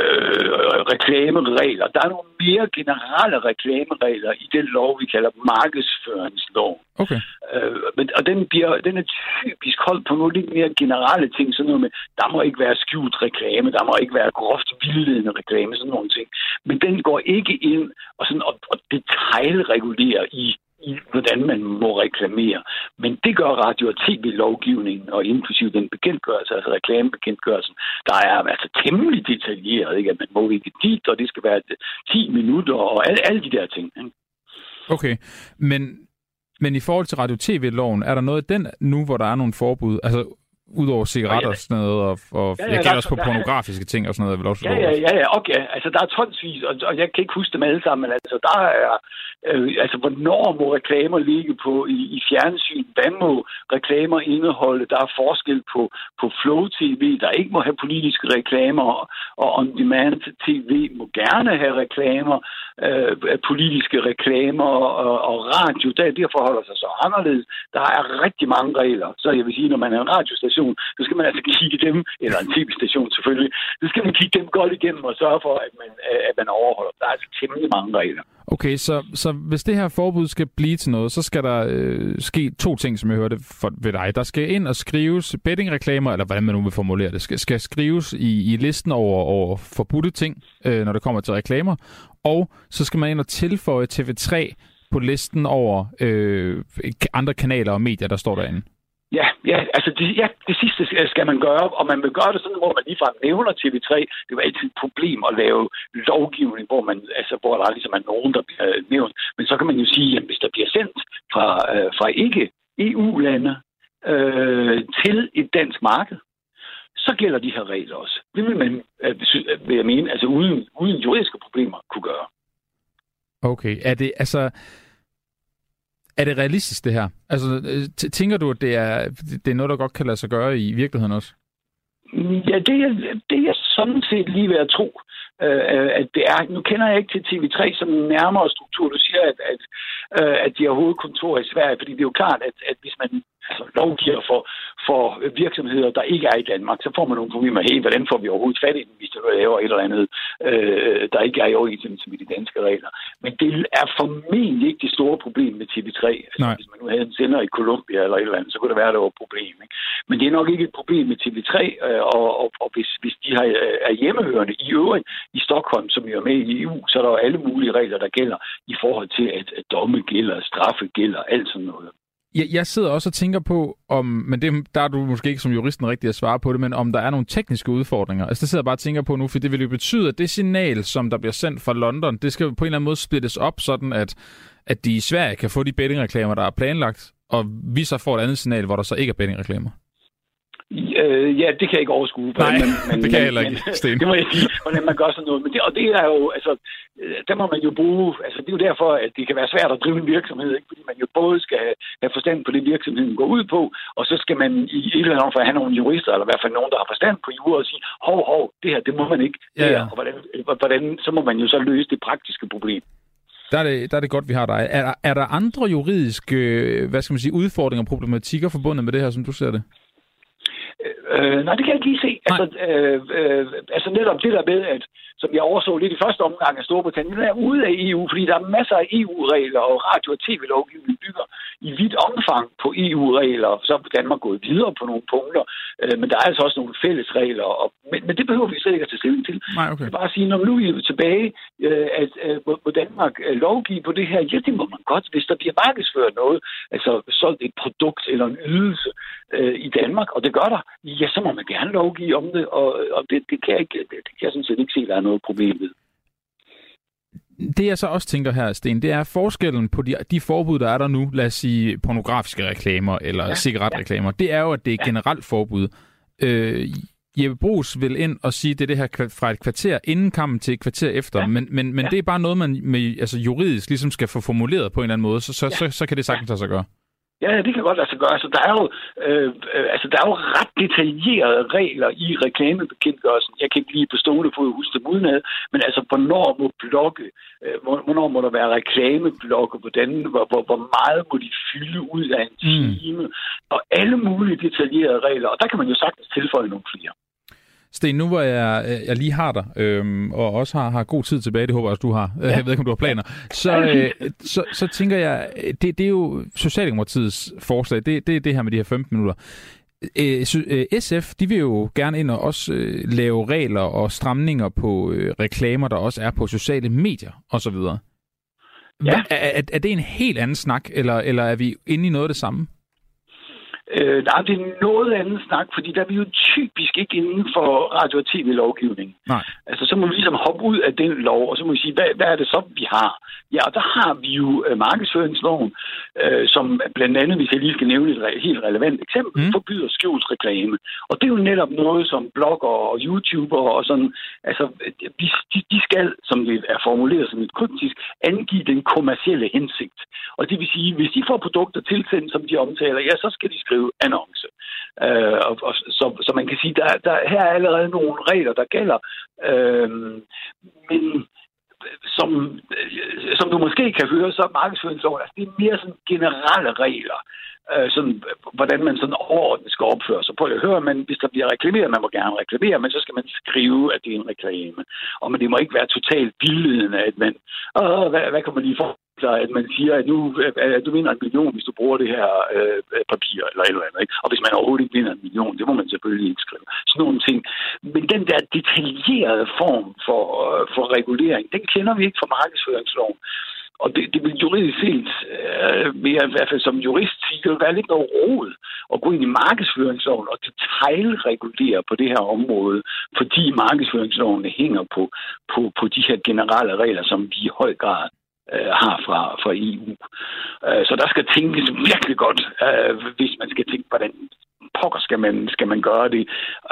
øh, reklameregler. Der er nogle mere generelle reklameregler i den lov, vi kalder markedsføringslov. Okay. Øh, men, og den, bliver, den er typisk holdt på nogle lidt mere generelle ting, sådan noget med, der må ikke være skjult reklame, der må ikke være groft vildledende reklame, sådan nogle ting. Men den går ikke ind og, sådan, og, og detaljregulerer i i, hvordan man må reklamere. Men det gør radio- og tv-lovgivningen, og inklusive den bekendtgørelse, altså reklamebekendtgørelsen, der er altså temmelig detaljeret, ikke? at man må ikke dit, og det skal være 10 minutter, og alle, alle de der ting. Ikke? Okay, men, men i forhold til radio-tv-loven, er der noget den nu, hvor der er nogle forbud? Altså, Udover cigaretter og sådan noget, og, og ja, ja, jeg gælder også på pornografiske ting og sådan noget. Vil også ja, ja, ja, ja, okay. Altså, der er tonsvis, og, og jeg kan ikke huske dem alle sammen, men altså, der er, øh, altså, hvornår må reklamer ligge på i, i fjernsyn? Hvad må reklamer indeholde? Der er forskel på, på Flow TV, der ikke må have politiske reklamer, og On-Demand TV må gerne have reklamer, øh, politiske reklamer, og, og radio, der, der forholder sig så anderledes. Der er rigtig mange regler, så jeg vil sige, når man er en radiostation, så skal man altså kigge dem, eller en tv-station selvfølgelig, så skal man kigge dem godt igennem og sørge for, at man, øh, at man overholder. Der er altså temmelig mange regler. Okay, så, så hvis det her forbud skal blive til noget, så skal der øh, ske to ting, som jeg hørte for, ved dig. Der skal ind og skrives bettingreklamer, eller hvordan man nu vil formulere det, skal, skal skrives i, i listen over, over forbudte ting, øh, når det kommer til reklamer. Og så skal man ind og tilføje TV3 på listen over øh, andre kanaler og medier, der står derinde. Ja, ja, altså det, ja, det sidste skal man gøre, og man vil gøre det sådan, hvor man ligefrem nævner TV3. Det var altid et problem at lave lovgivning, hvor, man, altså, hvor der ligesom er nogen, der bliver nævnt. Men så kan man jo sige, at hvis der bliver sendt fra, øh, fra ikke EU-lande øh, til et dansk marked, så gælder de her regler også. Det vil man, øh, vil jeg mene, altså uden, uden juridiske problemer kunne gøre. Okay, er det altså... Er det realistisk, det her? Altså, øh, tænker du, at det er, det er noget, der godt kan lade sig gøre i virkeligheden også? Ja, det er, det er sådan set lige ved at tro, øh, at det er. Nu kender jeg ikke til TV3 som en nærmere struktur. Du siger, at, at, øh, at de har hovedkontor i Sverige, fordi det er jo klart, at, at hvis man altså, lovgiver for, for virksomheder, der ikke er i Danmark, så får man nogle problemer. Hey, hvordan får vi overhovedet fat i den, hvis der laver et eller andet, øh, der ikke er i overensstemmelse med de danske regler. Men det er formentlig ikke det store problem med TV3. Altså, hvis man nu havde en sender i Colombia eller et eller andet, så kunne det være, at der var et problem. Ikke? Men det er nok ikke et problem med TV3, øh, og, og, og hvis, hvis de har, øh, er hjemmehørende i øvrigt i Stockholm, som jo er med i EU, så er der jo alle mulige regler, der gælder i forhold til, at, at domme gælder, straffe gælder, alt sådan noget. Jeg, jeg sidder også og tænker på, om, men det, der er du måske ikke som juristen rigtig at svare på det, men om der er nogle tekniske udfordringer. Altså det sidder jeg bare og tænker på nu, for det vil jo betyde, at det signal, som der bliver sendt fra London, det skal på en eller anden måde splittes op, sådan at, at de i Sverige kan få de bettingreklamer, der er planlagt, og vi så får et andet signal, hvor der så ikke er bettingreklamer. Øh, ja, det kan jeg ikke overskue. Nej, men, *laughs* men, det kan jeg heller ikke, Sten. *laughs* det må jeg sige, hvordan man gør sådan noget. Men det, og det er jo, altså, øh, der må man jo bruge, altså det er jo derfor, at det kan være svært at drive en virksomhed, ikke? fordi man jo både skal have, have forstand på det, virksomheden går ud på, og så skal man i et eller andet for have nogle jurister, eller i hvert fald nogen, der har forstand på jura, og sige, hov, hov, det her, det må man ikke. Ja, ja. Og hvordan, hvordan, så må man jo så løse det praktiske problem. Der er, det, der er det godt, vi har dig. Er, er der andre juridiske hvad skal man sige, udfordringer og problematikker forbundet med det her, som du ser det? Øh, nej, det kan jeg ikke lige se. Altså, øh, øh, altså netop det der med, at, som jeg overså lidt i første omgang af Storbritannien, er ude af EU, fordi der er masser af EU-regler, og radio- og tv-lovgivning bygger i vidt omfang på EU-regler. Så er Danmark gået videre på nogle punkter, øh, men der er altså også nogle fælles regler, og, men, men det behøver vi slet ikke at tage stilling til. Nej, okay. Jeg bare sige, når nu er tilbage, øh, at øh, må Danmark øh, lovgive på det her, ja, det må man godt, hvis der bliver markedsført noget, altså solgt et produkt eller en ydelse øh, i Danmark, og det gør der, ja, så må man gerne lovgive om det, og, og det, det, kan jeg ikke, det, det kan jeg sådan set ikke se, der er noget problem ved. Det jeg så også tænker her, Sten, det er forskellen på de, de forbud, der er der nu, lad os sige pornografiske reklamer eller ja, cigaretreklamer, ja. det er jo, at det er generelt forbud. Øh, Jeppe Brugs vil ind og sige, at det er det her fra et kvarter inden kampen til et kvarter efter, ja. men, men, men ja. det er bare noget, man med, altså juridisk ligesom skal få formuleret på en eller anden måde, så, så, ja. så, så kan det sagtens lade sig gøre. Ja, det kan godt lade sig gøre. Altså, der er jo, øh, øh, altså, der er jo ret detaljerede regler i reklamebekendtgørelsen. Jeg kan ikke lige på stående fod huske dem udenad, men altså, hvornår må blokke, øh, hvornår må der være reklameblokke, hvordan, hvor, hvor, hvor meget må de fylde ud af en mm. time, mm. og alle mulige detaljerede regler. Og der kan man jo sagtens tilføje nogle flere. Sten, nu hvor jeg, øh, jeg lige har dig, øhm, og også har, har god tid tilbage, det håber jeg også, du har. *laughs* Ja. Jeg ved ikke, om du har planer. Så, øh, så, så tænker jeg, det, det er jo Socialdemokratiets forslag, det, det er det her med de her 15 minutter. SF, øh, de vil jo gerne ind og også lave regler og stramninger på reklamer, der også er på sociale medier osv. Ja. Er, er, er det en helt anden snak, eller, eller er vi inde i noget af det samme? Øh, nej, det er noget andet snak, fordi der er vi jo typisk ikke inden for radio- og tv-lovgivning. Nej. Altså, så må vi ligesom hoppe ud af den lov, og så må vi sige, hvad, hvad er det så, vi har? Ja, og der har vi jo uh, markedsføringsloven, uh, som blandt andet, hvis jeg lige skal nævne et re- helt relevant eksempel, mm. forbyder skjult reklame. Og det er jo netop noget, som blogger og YouTuber og sådan, altså, de, de, de skal, som det er formuleret som et kryptisk, angive den kommercielle hensigt. Og det vil sige, hvis de får produkter tilsendt, som de omtaler, ja, så skal de skrive skrive annonce. Øh, og, og, så, så man kan sige, der, der her er allerede nogle regler, der gælder. Øh, men øh, som, øh, som du måske kan høre, så er markedsføringsloven, altså det er mere sådan generelle regler, øh, sådan, øh, hvordan man sådan overordnet skal opføre sig på. at høre, men hvis der bliver reklameret, man må gerne reklamere, men så skal man skrive, at det er en reklame. Og men det må ikke være totalt vildledende, at man, Åh, hvad, hvad kan man lige få så at man siger, at nu at du vinder en million, hvis du bruger det her øh, papir eller et eller andet. Ikke? Og hvis man overhovedet ikke vinder en million, det må man selvfølgelig ikke skrive. Sådan nogle ting. Men den der detaljerede form for, øh, for regulering, den kender vi ikke fra markedsføringsloven. Og det, det vil juridisk set, øh, vil jeg i hvert fald som jurist sige, det vil være lidt noget råd at gå ind i markedsføringsloven og detaljregulere på det her område, fordi markedsføringsloven hænger på, på, på de her generelle regler, som vi i høj grad øh, har fra, fra EU. Øh, så der skal tænkes virkelig godt, øh, hvis man skal tænke, hvordan pokker skal man, skal man gøre det,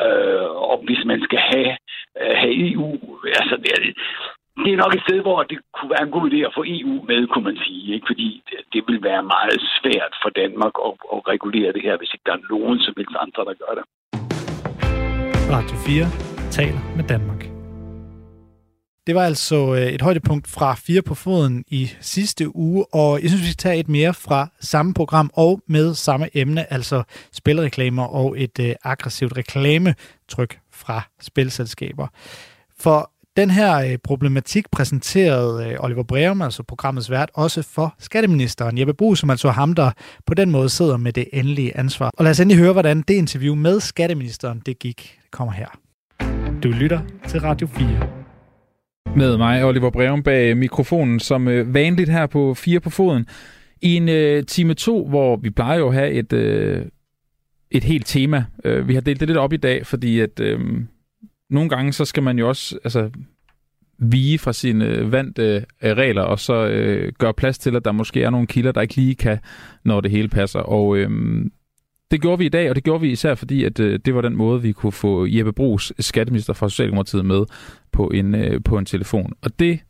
øh, og hvis man skal have, øh, have EU, altså det, det er nok et sted, hvor det kunne være en god idé at få EU med, kunne man sige, ikke? fordi det, det vil være meget svært for Danmark at, at regulere det her, hvis ikke der er nogen som helst andre, der gør det. Radio 4 taler med Danmark. Det var altså øh, et højdepunkt fra Fire på Foden i sidste uge, og jeg synes, vi skal tage et mere fra samme program og med samme emne, altså spilreklamer og et øh, aggressivt reklametryk fra spilselskaber. For den her øh, problematik præsenterede øh, Oliver Breum, altså programmets vært, også for skatteministeren Jeppe Brug, som altså ham, der på den måde sidder med det endelige ansvar. Og lad os endelig høre, hvordan det interview med skatteministeren det gik. Det kommer her. Du lytter til Radio 4. Med mig, Oliver Breum, bag mikrofonen, som øh, vanligt her på Fire på Foden. I en øh, time to, hvor vi plejer jo at have et, øh, et helt tema. Øh, vi har delt det lidt op i dag, fordi at øh, nogle gange, så skal man jo også altså, vige fra sine øh, vante øh, regler, og så øh, gøre plads til, at der måske er nogle kilder, der ikke lige kan, når det hele passer. Og øh, det gjorde vi i dag, og det gjorde vi især fordi, at øh, det var den måde, vi kunne få Jeppe Brugs, skatteminister fra Socialdemokratiet, med på en, øh, på en telefon. Og det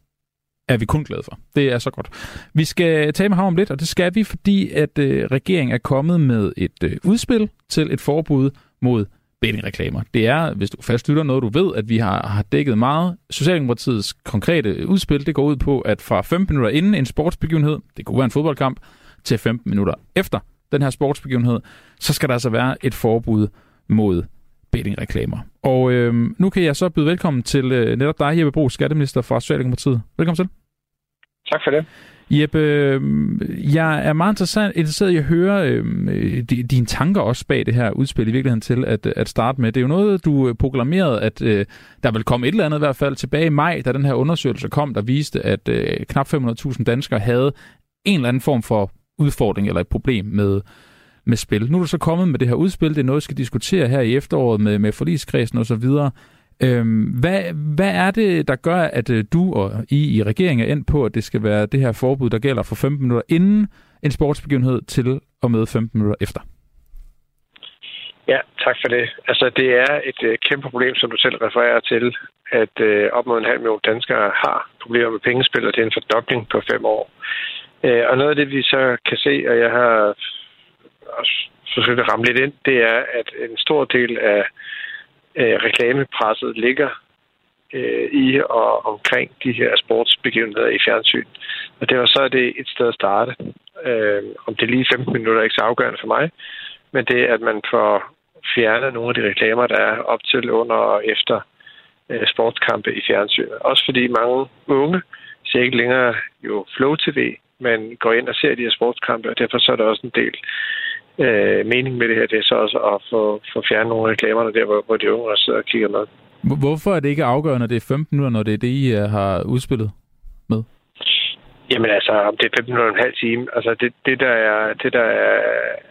er vi kun glade for. Det er så godt. Vi skal tale med ham om lidt, og det skal vi, fordi at øh, regeringen er kommet med et øh, udspil til et forbud mod bettingreklamer. Det er, hvis du fastlytter noget, du ved, at vi har, har dækket meget. Socialdemokratiets konkrete udspil, det går ud på, at fra 15 minutter inden en sportsbegivenhed, det kunne være en fodboldkamp, til 15 minutter efter den her sportsbegivenhed, så skal der altså være et forbud mod bettingreklamer. Og øh, nu kan jeg så byde velkommen til øh, netop dig, Jeppe Bro, skatteminister fra Socialdemokratiet. Velkommen til. Tak for det. Jeppe, øh, jeg er meget interessant, interesseret i at høre øh, dine tanker også bag det her udspil i virkeligheden til at, at starte med. Det er jo noget, du proklamerede, at øh, der vil komme et eller andet i hvert fald tilbage i maj, da den her undersøgelse kom, der viste, at øh, knap 500.000 danskere havde en eller anden form for udfordring eller et problem med, med spil. Nu er du så kommet med det her udspil, det er noget, vi skal diskutere her i efteråret med, med forligskredsen osv. Øhm, hvad, hvad er det, der gør, at øh, du og I i regeringen er endt på, at det skal være det her forbud, der gælder for 15 minutter inden en sportsbegivenhed til og med 15 minutter efter? Ja, tak for det. Altså, det er et øh, kæmpe problem, som du selv refererer til, at øh, op mod en halv million danskere har problemer med pengespil, og det er en fordobling på fem år. Øh, og noget af det, vi så kan se, og jeg har forsøgt at ramme lidt ind, det er, at en stor del af øh, reklamepresset ligger øh, i og omkring de her sportsbegivenheder i fjernsyn. Og det var så det et sted at starte. Øh, om det er lige 15 minutter er ikke så afgørende for mig, men det at man får fjernet nogle af de reklamer, der er op til, under og efter øh, sportskampe i fjernsynet. Også fordi mange unge ser ikke længere jo Flow TV, men går ind og ser de her sportskampe, og derfor så er der også en del øh, mening med det her. Det er så også at få, få fjernet nogle af reklamerne der, hvor, hvor de unge også sidder og kigger med. Hvorfor er det ikke afgørende, at det er 15 minutter, når det er det, I øh, har udspillet med? Jamen altså, om det er 15 minutter og en halv time. Altså det, det der, er, det, der er,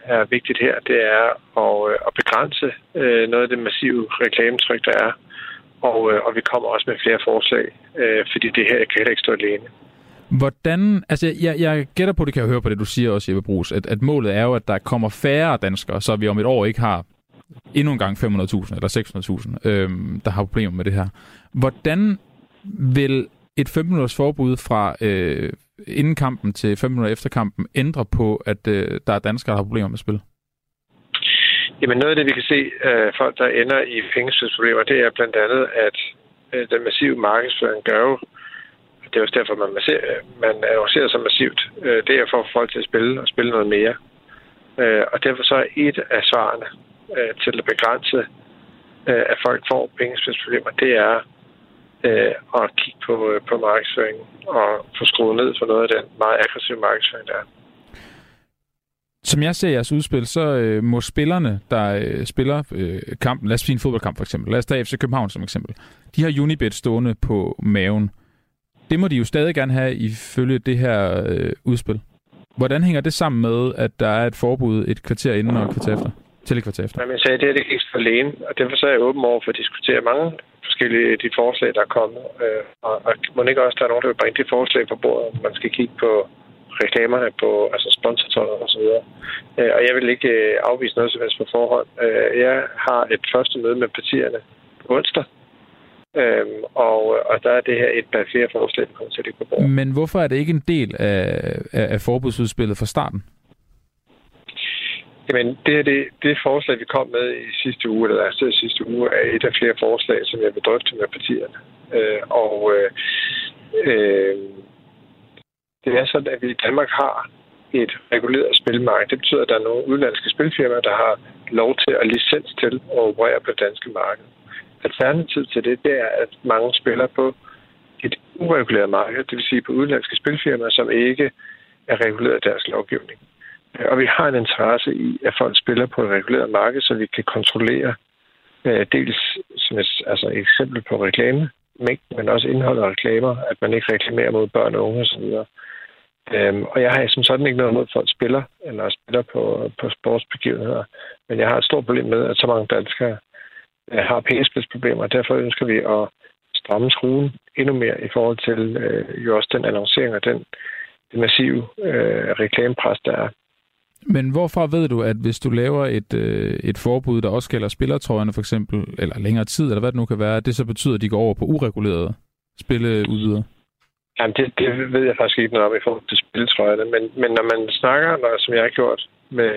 er vigtigt her, det er at, øh, at begrænse øh, noget af det massive reklametryk, der er. Og, øh, og vi kommer også med flere forslag, øh, fordi det her kan heller ikke stå alene. Hvordan, altså jeg, jeg gætter på, det kan jeg høre på det, du siger også, Jeppe Brugs, at, at målet er jo, at der kommer færre danskere, så vi om et år ikke har endnu en gang 500.000 eller 600.000, øhm, der har problemer med det her. Hvordan vil et 5 minutters forbud fra øh, inden kampen til 5 minutter efter kampen ændre på, at øh, der er danskere, der har problemer med spil? Jamen noget af det, vi kan se, øh, folk, der ender i pengesydsproblemer, det er blandt andet, at øh, den massive markedsføring gør jo, det er også derfor, man, man annoncerer så massivt, øh, det er for at få folk til at spille og spille noget mere. Øh, og derfor så er et af svarene øh, til at begrænse, øh, at folk får pengespilsproblemer, det er øh, at kigge på, øh, på markedsføringen og få skruet ned for noget af den meget aggressive markedsføring, der er. Som jeg ser jeres udspil, så øh, må spillerne, der øh, spiller øh, kampen, lad os sige en fodboldkamp for eksempel, lad os tage FC København som eksempel, de har Unibet stående på maven. Det må de jo stadig gerne have ifølge det her øh, udspil. Hvordan hænger det sammen med, at der er et forbud et kvarter inden og et kvarter efter? Til et kvarter efter? Jamen, jeg sagde, det her det ikke for alene, og derfor så er jeg åben over for at diskutere mange forskellige de forslag, der er kommet. Øh, og, og må ikke også, der er nogen, der vil bringe de forslag på bordet, man skal kigge på reklamerne på altså sponsortøjet og så videre. Øh, og jeg vil ikke øh, afvise noget som helst på forhånd. Øh, jeg har et første møde med partierne på onsdag, Øhm, og, og der er det her et par flere forslag, der kommer til at ligge på bordet. Men hvorfor er det ikke en del af, af, af forbudsudspillet fra starten? Jamen, det er det, det forslag, vi kom med i sidste uge, eller altså sidste uge, er et af flere forslag, som jeg vil drøfte med partierne. Øh, og øh, øh, det er sådan, at vi i Danmark har et reguleret spilmarked. Det betyder, at der er nogle udenlandske spilfirmaer, der har lov til at licens til at operere på det danske marked. Alternativ til det, det er, at mange spiller på et ureguleret marked, det vil sige på udenlandske spilfirmaer, som ikke er reguleret af deres lovgivning. Og vi har en interesse i, at folk spiller på et reguleret marked, så vi kan kontrollere øh, dels som et, altså et eksempel på reklame, men også indholdet af reklamer, at man ikke reklamerer mod børn og unge osv. Øhm, og jeg har som sådan ikke noget mod, at folk spiller, eller spiller på, på sportsbegivenheder. Men jeg har et stort problem med, at så mange danskere har pengespidsproblemer, og derfor ønsker vi at stramme skruen endnu mere i forhold til øh, jo også den annoncering og den, den massive øh, reklamepres, der er. Men hvorfor ved du, at hvis du laver et, øh, et forbud, der også gælder spillertrøjerne for eksempel, eller længere tid, eller hvad det nu kan være, det så betyder, at de går over på uregulerede spilleudvidere? Jamen, det, det ved jeg faktisk ikke noget om i forhold til spiltrøjerne, men, men når man snakker, når, som jeg har gjort med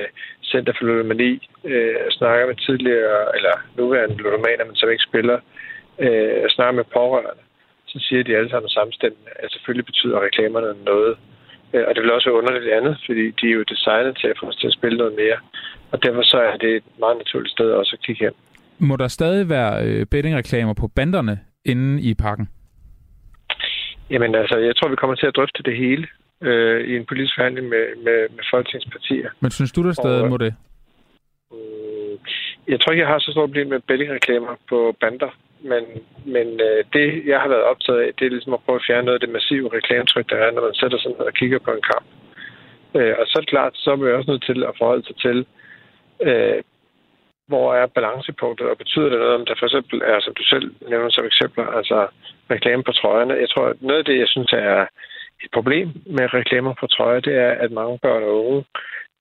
Center for Ludomani, øh, snakker med tidligere, eller nuværende ludomaner, men som ikke spiller, øh, snakker med pårørende, så siger de alle sammen samstemmende, at selvfølgelig betyder reklamerne noget. Øh, og det vil også være underligt andet, fordi de er jo designet til at få os til at spille noget mere. Og derfor så er det et meget naturligt sted også at kigge hen. Må der stadig være øh, bettingreklamer på banderne inde i parken? Jamen altså, jeg tror, vi kommer til at drøfte det hele øh, i en politisk forhandling med, med, med folketingspartier. Men synes du, der stadig og, må det? Øh, jeg tror ikke, jeg har så stort problem med bettingreklamer på bander. Men, men øh, det, jeg har været optaget af, det er ligesom at prøve at fjerne noget af det massive reklametryk, der er, når man sætter sig ned og kigger på en kamp. Øh, og så er det klart, så er man også nødt til at forholde sig til, øh, hvor er balancepunktet, og betyder det noget, om der for eksempel er, som du selv nævner som eksempler, altså reklame på trøjerne. Jeg tror, at noget af det, jeg synes er et problem med reklamer på trøjer, det er, at mange børn og unge,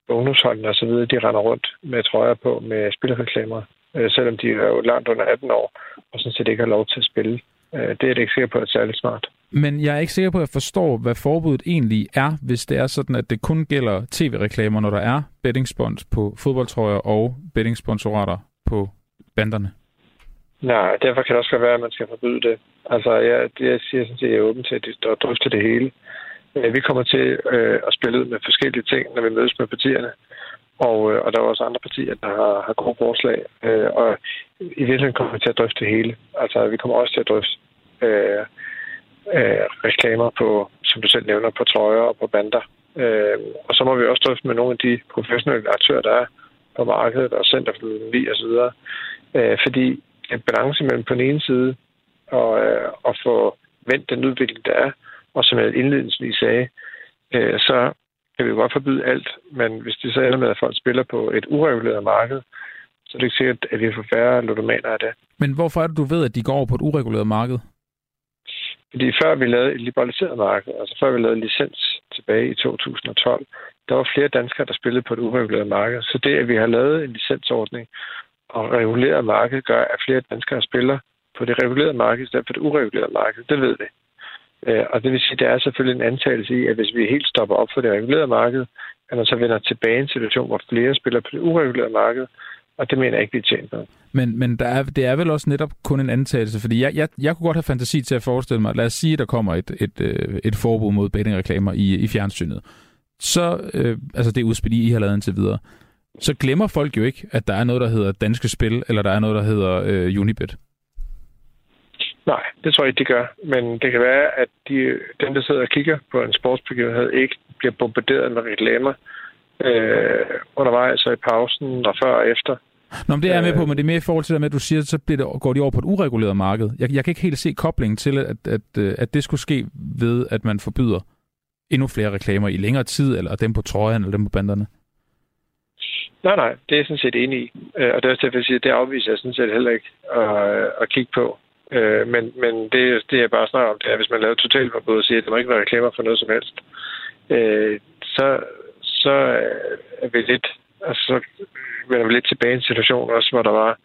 ungdomsholdene osv., de render rundt med trøjer på med spilreklamer øh, selvom de er jo langt under 18 år, og sådan set ikke har lov til at spille. Øh, det er det ikke sikker på, at det er særlig smart. Men jeg er ikke sikker på, at jeg forstår, hvad forbuddet egentlig er, hvis det er sådan, at det kun gælder tv-reklamer, når der er bettingspons på fodboldtrøjer og bettingsponsorater på banderne. Nej, derfor kan det også godt være, at man skal forbyde det. Altså, jeg, det, jeg siger sådan set, jeg er åben til at drøfte det hele. Øh, vi kommer til øh, at spille ud med forskellige ting, når vi mødes med partierne. Og, øh, og der er også andre partier, der har, har gode forslag. Øh, og i virkeligheden kommer vi til at drøfte det hele. Altså, vi kommer også til at drøfte øh, øh, reklamer på, som du selv nævner, på trøjer og på bander. Øh, og så må vi også drøfte med nogle af de professionelle aktører, der er på markedet og Center for så videre. Øh, fordi en balance mellem på den ene side og, øh, at få vendt den udvikling, der er, og som jeg indledningsvis sagde, øh, så kan vi jo godt forbyde alt, men hvis det så ender med, at folk spiller på et ureguleret marked, så er det ikke sikkert, at vi får færre ludomaner af det. Men hvorfor er det, du ved, at de går over på et ureguleret marked? Fordi før vi lavede et liberaliseret marked, altså før vi lavede licens tilbage i 2012, der var flere danskere, der spillede på et ureguleret marked. Så det, at vi har lavet en licensordning og reguleret marked, gør, at flere danskere spiller på det regulerede marked i stedet for det uregulerede marked. Det ved vi. Øh, og det vil sige, at der er selvfølgelig en antagelse i, at hvis vi helt stopper op for det regulerede marked, at man så vender tilbage i en situation, hvor flere spiller på det uregulerede marked, og det mener jeg ikke, vi er tjent med. Men, men der er, det er vel også netop kun en antagelse, fordi jeg, jeg, jeg kunne godt have fantasi til at forestille mig, lad os sige, at der kommer et, et, øh, et forbud mod bettingreklamer i, i fjernsynet. Så, øh, altså det udspil, I har lavet indtil videre, så glemmer folk jo ikke, at der er noget, der hedder danske spil, eller der er noget, der hedder øh, Unibet. Nej, det tror jeg ikke, de gør. Men det kan være, at de, dem, der sidder og kigger på en sportsbegivenhed, ikke bliver bombarderet med reklamer øh, undervejs og i pausen og før og efter. Nå, men det er jeg med på, øh. men det er mere i forhold til det med, at du siger, at så bliver det, går de over på et ureguleret marked. Jeg, jeg kan ikke helt se koblingen til, at, at, at det skulle ske ved, at man forbyder endnu flere reklamer i længere tid, eller dem på trøjen, eller dem på banderne. Nej, nej, det er jeg sådan set enig i. Øh, og det er også derfor, jeg siger, at det afviser jeg sådan set heller ikke at, at kigge på. Øh, men men det, det, jeg bare snakker om, det er, hvis man laver totalforbud og siger, at der må ikke være reklamer for noget som helst, øh, så, så er vi lidt, altså, så vender vi lidt tilbage i en situation også, hvor der var,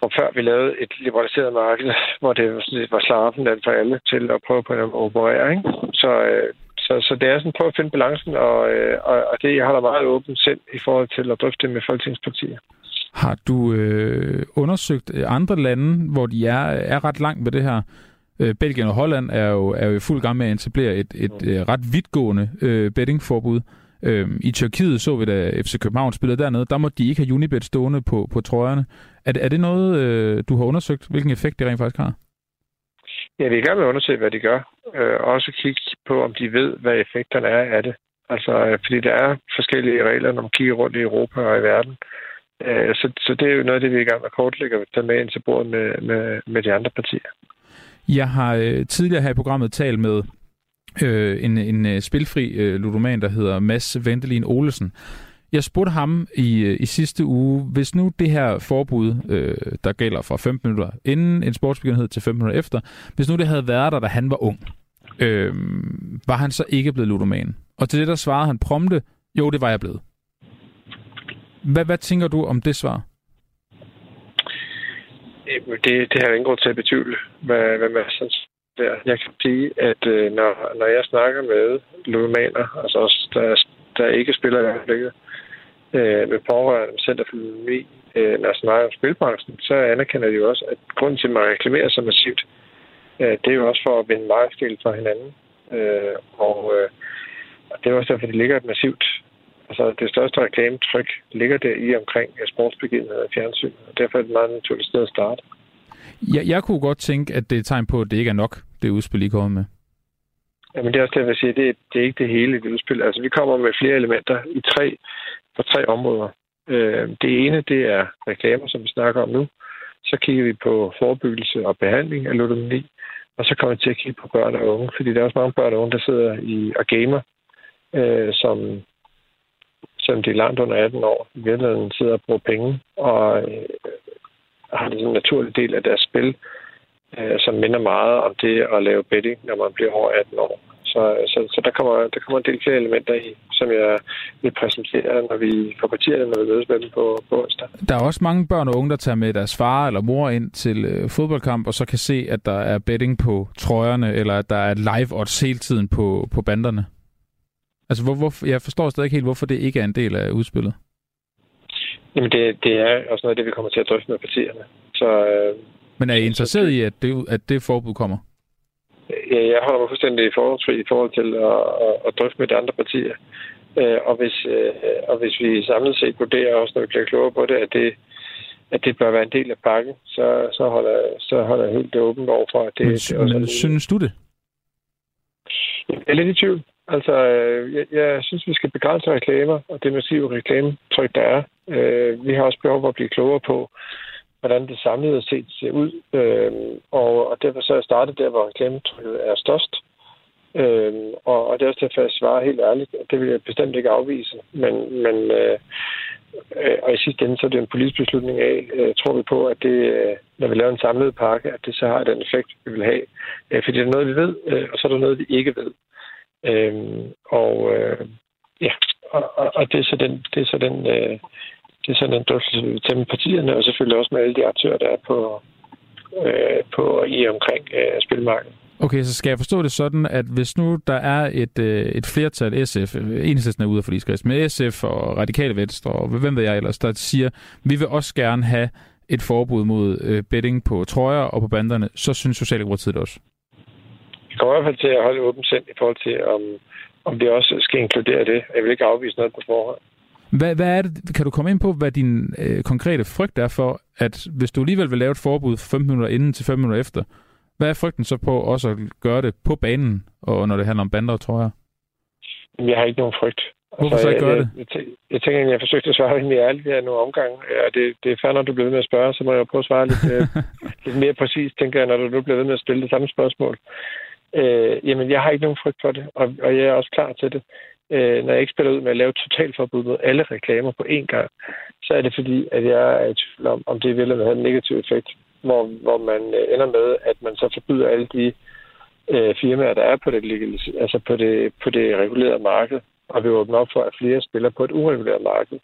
og før vi lavede et liberaliseret marked, hvor det var slappen for alle til at prøve på at operere. Ikke? Så, øh, så, så det er sådan at prøve at finde balancen, og, øh, og, og det jeg har meget åbent selv i forhold til at drøfte det med folketingspartier. Har du øh, undersøgt øh, andre lande, hvor de er, er ret langt med det her? Øh, Belgien og Holland er jo, er jo i fuld gang med at etablere et, et mm. øh, ret vidtgående øh, bettingforbud. Øh, I Tyrkiet så vi, da FC København spillede dernede, der må de ikke have Unibet stående på, på trøjerne. Er, er det noget, øh, du har undersøgt, hvilken effekt det rent faktisk har? Ja, vi er i gang med at undersøge, hvad de gør. Øh, også kigge på, om de ved, hvad effekterne er af det. Altså, øh, fordi der er forskellige regler, når man kigger rundt i Europa og i verden. Øh, Øh, så, så det er jo noget af det, vi er i gang med at kortlægge og tage med ind til bordet med, med, med de andre partier. Jeg har øh, tidligere her i programmet talt med øh, en, en øh, spilfri øh, ludoman, der hedder Mads Ventelin Olesen. Jeg spurgte ham i, øh, i sidste uge, hvis nu det her forbud, øh, der gælder fra 15 minutter inden en sportsbegivenhed til 15 minutter efter, hvis nu det havde været der, da han var ung, øh, var han så ikke blevet ludoman? Og til det der svarede han prompte, jo, det var jeg blevet. Hvad, hvad tænker du om det svar? Det, det har jeg ingen grund til at betvivle, hvad, hvad Mads der. Jeg kan sige, at øh, når, når jeg snakker med ludomaner, altså også der, der ikke spiller i øjeblikket, øh, med pårørende Center for Økonomi, øh, når jeg snakker om spilbranchen, så anerkender de jo også, at grunden til, at man reklamerer så massivt, øh, det er jo også for at vinde markedsdel fra hinanden. Øh, og, øh, og det er også derfor, det ligger et massivt Altså, det største reklametryk ligger der i omkring sportsbegivenheder og fjernsyn, og derfor er det et meget naturligt sted at starte. Ja, jeg kunne godt tænke, at det er et tegn på, at det ikke er nok, det udspil, I kommer med. Jamen, det er også det, jeg vil sige, det er, det er ikke det hele, det udspil. Altså, vi kommer med flere elementer i tre, på tre områder. Øh, det ene, det er reklamer, som vi snakker om nu. Så kigger vi på forebyggelse og behandling af ludomani. Og så kommer vi til at kigge på børn og unge, fordi der er også mange børn og unge, der sidder i og gamer, øh, som selvom de er langt under 18 år, i virkeligheden sidder og bruger penge, og øh, har det som en naturlig del af deres spil, øh, som minder meget om det at lave betting, når man bliver over 18 år. Så, øh, så, så der, kommer, der kommer en del flere elementer i, som jeg vil præsentere, når vi får partierne, når vi mødes med dem på, på onsdag. Der er også mange børn og unge, der tager med deres far eller mor ind til øh, fodboldkamp, og så kan se, at der er betting på trøjerne, eller at der er live odds hele tiden på, på banderne. Altså, hvor, hvor, jeg forstår stadig ikke helt, hvorfor det ikke er en del af udspillet. Jamen, det, det er også noget af det, vi kommer til at drøfte med partierne. Så, øh, Men er I interesseret i, at det, at det forbud kommer? Ja, jeg holder mig fuldstændig forholdsfri i forhold til at, at, at drøfte med de andre partier. Øh, og, hvis, øh, og hvis vi samlet set vurderer også, når vi bliver klogere på det, at det, at det bør være en del af pakken, så, så, holder, så holder jeg helt åbent over for, at det, men, det også men, synes du det? Jeg er lidt i tvivl. Altså, øh, jeg, jeg synes, vi skal begrænse reklamer, og det massive reklametryk, der er. Øh, vi har også behov for at blive klogere på, hvordan det samlede set ser ud. Øh, og, og derfor så er jeg startet der, hvor reklametrykket er størst. Øh, og, og det er også derfor, jeg svarer helt ærligt. Det vil jeg bestemt ikke afvise. Men, men øh, øh, og i sidste ende, så er det en politisk beslutning af, øh, tror vi på, at det, øh, når vi laver en samlet pakke, at det så har den effekt, vi vil have. Øh, fordi det er noget, vi ved, øh, og så er der noget, vi ikke ved. Øh, og øh, ja, og, og, og det er så den, det er så den, øh, det er sådan en drøftelse til partierne, og selvfølgelig også med alle de aktører, der er på, øh, på i omkring øh, spilmarkedet. Okay, så skal jeg forstå det sådan, at hvis nu der er et, øh, et flertal SF, enhedslisten er ude af forligskreds, med SF og Radikale Venstre, og hvem ved jeg ellers, der siger, vi vil også gerne have et forbud mod øh, betting på trøjer og på banderne, så synes Socialdemokratiet det også? Kommer i hvert fald til at holde åbent sind i forhold til, om, om det også skal inkludere det. Jeg vil ikke afvise noget på forhånd. Hvad, hvad er det, kan du komme ind på, hvad din øh, konkrete frygt er for, at hvis du alligevel vil lave et forbud 15 minutter inden til 5 minutter efter, hvad er frygten så på også at gøre det på banen, og når det handler om bander og trøjer? Jeg har ikke nogen frygt. Hvorfor altså, så ikke gøre jeg, det? Jeg, jeg, jeg tænker, at jeg forsøgte at svare rimelig ærligt her nogle omgange. Ja, det, det er fair, når du bliver ved med at spørge, så må jeg prøve at svare lidt, øh, *laughs* lidt mere præcis, tænker jeg, når du nu bliver ved med at stille det samme spørgsmål. Øh, jamen, jeg har ikke nogen frygt for det, og, og jeg er også klar til det øh, når jeg ikke spiller ud med at lave totalforbud mod alle reklamer på én gang, så er det fordi, at jeg er i tvivl om, om det vil have en negativ effekt, hvor, hvor man øh, ender med, at man så forbyder alle de øh, firmaer, der er på det, altså på det, på det regulerede marked, og vi åbner op for, at flere spiller på et ureguleret marked.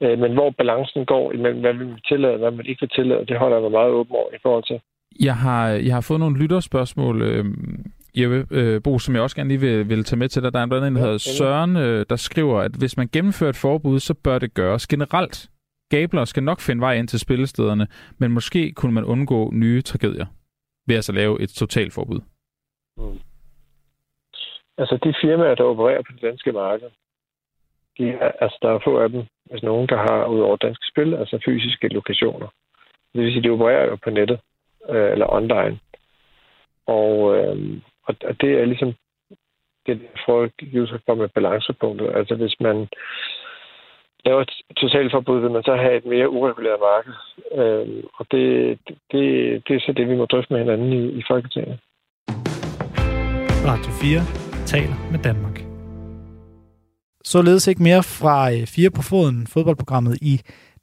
Øh, men hvor balancen går imellem, hvad vi vil tillade og hvad man ikke vil tillade, det holder jeg mig meget åben over i forhold til. Jeg har, jeg har fået nogle lytterspørgsmål. Øh, Jeppe øh, Bo, som jeg også gerne lige vil, vil tage med til dig. Der er blandt andet, der hedder Søren, øh, der skriver, at hvis man gennemfører et forbud, så bør det gøres generelt. Gabler skal nok finde vej ind til spillestederne, men måske kunne man undgå nye tragedier ved altså lave et totalforbud. Mm. Altså de firmaer, der opererer på det danske marked, de er, altså der er få af dem, altså nogen, der har ud over danske spil, altså fysiske lokationer. Det vil sige, de opererer jo på nettet øh, eller online. Og, øh, og, og det er ligesom det, for at give sig med balancepunktet. Altså hvis man laver et totalforbud, vil man så have et mere ureguleret marked. Øh, og det, det, det er så det, vi må drøfte med hinanden i, i Folketinget. Radio 4 taler med Danmark. Således ikke mere fra øh, 4 på foden, fodboldprogrammet i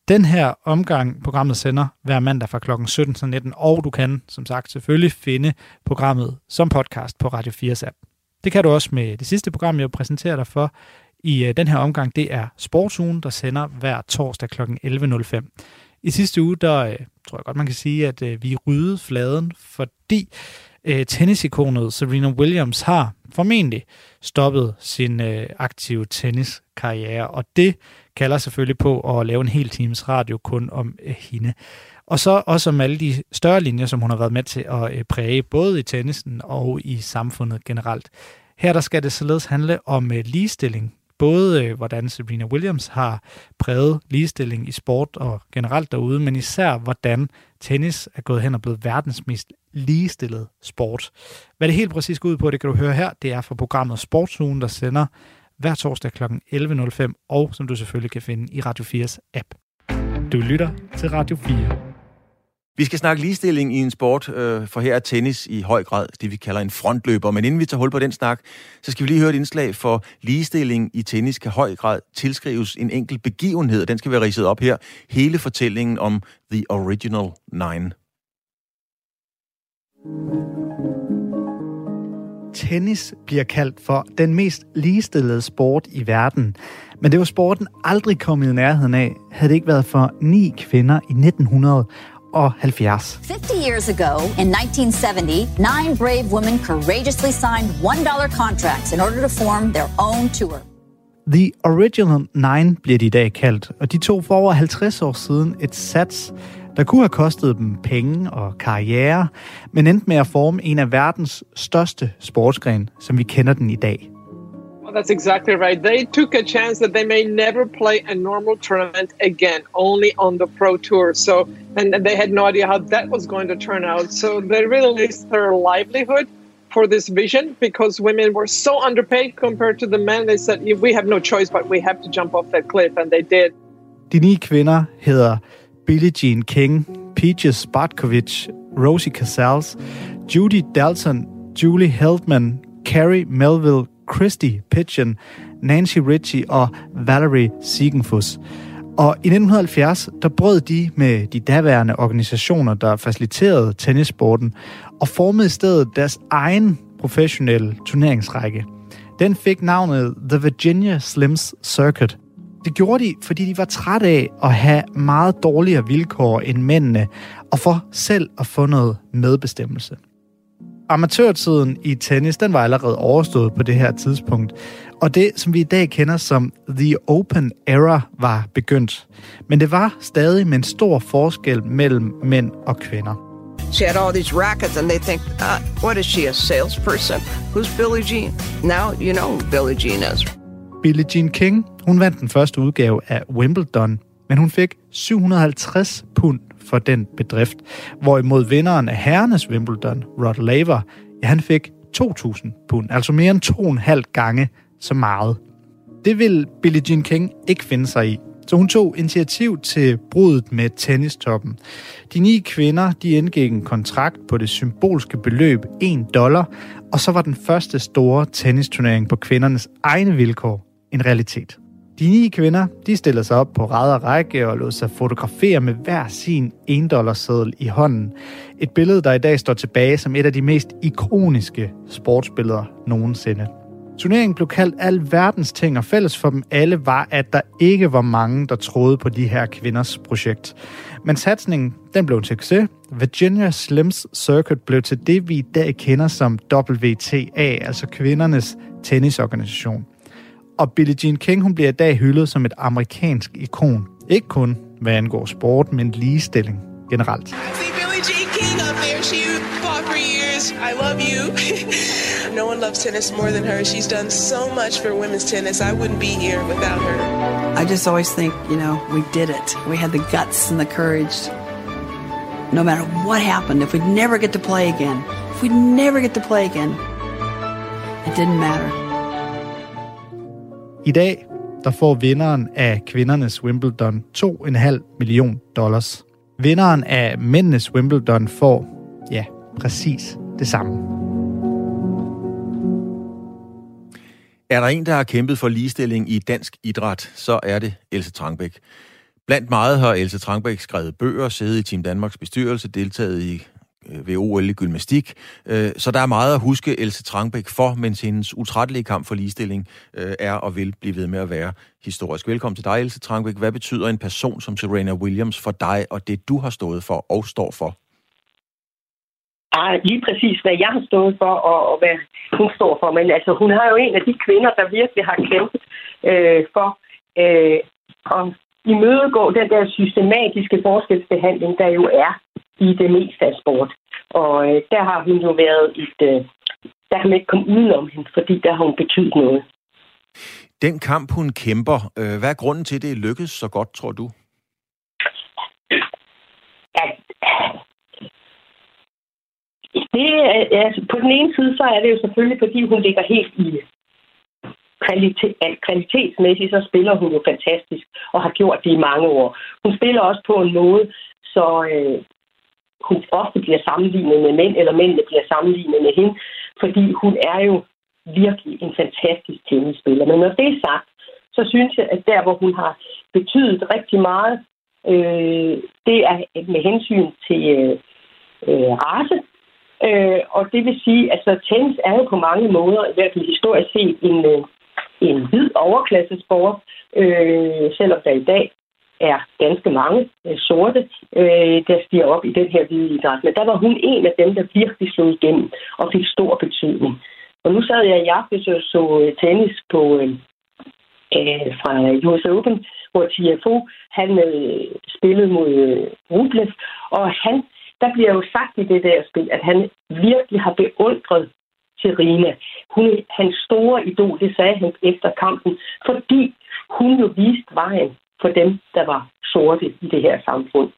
den her omgang, programmet sender hver mandag fra kl. 17 til 19, og du kan, som sagt, selvfølgelig finde programmet som podcast på Radio 4's app. Det kan du også med det sidste program, jeg præsenterer dig for i øh, den her omgang. Det er Sportsugen, der sender hver torsdag kl. 11.05. I sidste uge, der øh, tror jeg godt, man kan sige, at øh, vi ryddede fladen, fordi tennisikonet Serena Williams har formentlig stoppet sin aktive tenniskarriere, og det kalder selvfølgelig på at lave en hel times radio kun om øh, hende. Og så også om alle de større linjer, som hun har været med til at øh, præge, både i tennisen og i samfundet generelt. Her der skal det således handle om øh, ligestilling. Både øh, hvordan Serena Williams har præget ligestilling i sport og generelt derude, men især hvordan tennis er gået hen og blevet verdens mest ligestillet sport. Hvad det helt præcis går ud på, det kan du høre her. Det er fra programmet Sportsugen, der sender hver torsdag kl. 11.05, og som du selvfølgelig kan finde i Radio 4's app. Du lytter til Radio 4. Vi skal snakke ligestilling i en sport, øh, for her er tennis i høj grad det, vi kalder en frontløber. Men inden vi tager hul på den snak, så skal vi lige høre et indslag, for ligestilling i tennis kan høj grad tilskrives en enkelt begivenhed. Den skal være ridset op her. Hele fortællingen om The Original Nine tennis bliver kaldt for den mest ligestillede sport i verden. Men det var sporten aldrig kommet i nærheden af, havde det ikke været for ni kvinder i 1970. 50 years ago, in 1970, nine brave women courageously signed $1 contracts in order to form their own tour. The Original Nine bliver de i dag kaldt, og de tog for over 50 år siden et sats, der kunne have kostet dem penge og karriere, men endte med at forme en af verdens største sportsgren, som vi kender den i dag. Well, that's exactly right. They took a chance that they may never play a normal tournament again, only on the Pro Tour. So, and they had no idea how that was going to turn out. So they really risked their livelihood for this vision because women were so underpaid compared to the men. They said, we have no choice, but we have to jump off that cliff, and they did. De ni kvinder hedder Billie Jean King, Peaches Bartkovich, Rosie Casals, Judy Dalton, Julie Heldman, Carrie Melville, Christy Pigeon, Nancy Ritchie og Valerie Siegenfuss. Og i 1970, der brød de med de daværende organisationer, der faciliterede tennissporten, og formede i stedet deres egen professionelle turneringsrække. Den fik navnet The Virginia Slims Circuit. Det gjorde de, fordi de var trætte af at have meget dårligere vilkår end mændene, og for selv at få noget medbestemmelse. Amatørtiden i tennis, den var allerede overstået på det her tidspunkt, og det, som vi i dag kender som The Open Era, var begyndt. Men det var stadig med en stor forskel mellem mænd og kvinder. She had all these rackets, and they think, uh, what is she, a salesperson? Who's Billie Jean? Now you know who Billie Jean is. Billie Jean King, hun vandt den første udgave af Wimbledon, men hun fik 750 pund for den bedrift, hvorimod vinderen af herrenes Wimbledon, Rod Laver, ja, han fik 2.000 pund, altså mere end to og en halv gange så meget. Det vil Billie Jean King ikke finde sig i, så hun tog initiativ til brudet med tennistoppen. De ni kvinder de indgik en kontrakt på det symbolske beløb 1 dollar, og så var den første store tennisturnering på kvindernes egne vilkår en realitet. De ni kvinder, de stiller sig op på ræd og række og lod sig fotografere med hver sin 1 seddel i hånden. Et billede, der i dag står tilbage som et af de mest ikoniske sportsbilleder nogensinde. Turneringen blev kaldt al verdens ting, og fælles for dem alle var, at der ikke var mange, der troede på de her kvinders projekt. Men satsningen, den blev en succes. Virginia Slims Circuit blev til det, vi i dag kender som WTA, altså kvindernes tennisorganisation. Og Billie Jean King, hun bliver i dag hyldet som et amerikansk ikon. Ikke kun hvad angår sport, men ligestilling generelt. Billie Jean King up there. She fought for years. I love you. *laughs* no one loves tennis more than her. She's done so much for women's tennis. I wouldn't be here without her. I just always think, you know, we did it. We had the guts and the courage. No matter what happened, if we'd never get to play again, if we'd never get to play again, it didn't matter. I dag der får vinderen af kvindernes Wimbledon 2,5 million dollars. Vinderen af mændenes Wimbledon får, ja, præcis det samme. Er der en, der har kæmpet for ligestilling i dansk idræt, så er det Else Trangbæk. Blandt meget har Else Trangbæk skrevet bøger, siddet i Team Danmarks bestyrelse, deltaget i Øh, ved OL i gymnastik. Øh, så der er meget at huske Else Trangbæk for, mens hendes utrættelige kamp for ligestilling øh, er og vil blive ved med at være historisk. Velkommen til dig, Else Trangbæk. Hvad betyder en person som Serena Williams for dig og det, du har stået for og står for? Ah, lige præcis, hvad jeg har stået for, og, og hvad hun står for. Men altså, hun har jo en af de kvinder, der virkelig har kæmpet øh, for øh, at imødegå den der systematiske forskelsbehandling, der jo er i det meste af sport. Og øh, der har hun jo været et... Øh, der kan man ikke komme udenom hende, fordi der har hun betydet noget. Den kamp, hun kæmper, øh, hvad er grunden til, at det lykkedes så godt, tror du? At, det altså, på den ene side, så er det jo selvfølgelig, fordi hun ligger helt i kvalitet, kvalitetsmæssigt, så spiller hun jo fantastisk, og har gjort det i mange år. Hun spiller også på en måde, så øh, hun ofte bliver sammenlignet med mænd, eller mændene bliver sammenlignet med hende, fordi hun er jo virkelig en fantastisk tennisspiller. Men når det er sagt, så synes jeg, at der, hvor hun har betydet rigtig meget, øh, det er med hensyn til øh, øh race, Øh, og det vil sige, at altså, tennis er jo på mange måder, i hvert fald historisk set, en, øh, en hvid overklassesport, øh, selvom der i dag er ganske mange øh, sorte, øh, der stiger op i den her hvide idræt. Men der var hun en af dem, der virkelig slog igennem og fik stor betydning. Og nu sad jeg i aften og så øh, tennis på, øh, øh fra US Open, hvor TFO han øh, spillede mod øh, Rublev, og han, der bliver jo sagt i det der spil, at han virkelig har beundret Serena. Hun er hans store idol, det sagde han efter kampen, fordi hun jo viste vejen for dem, der var sorte i det her samfund.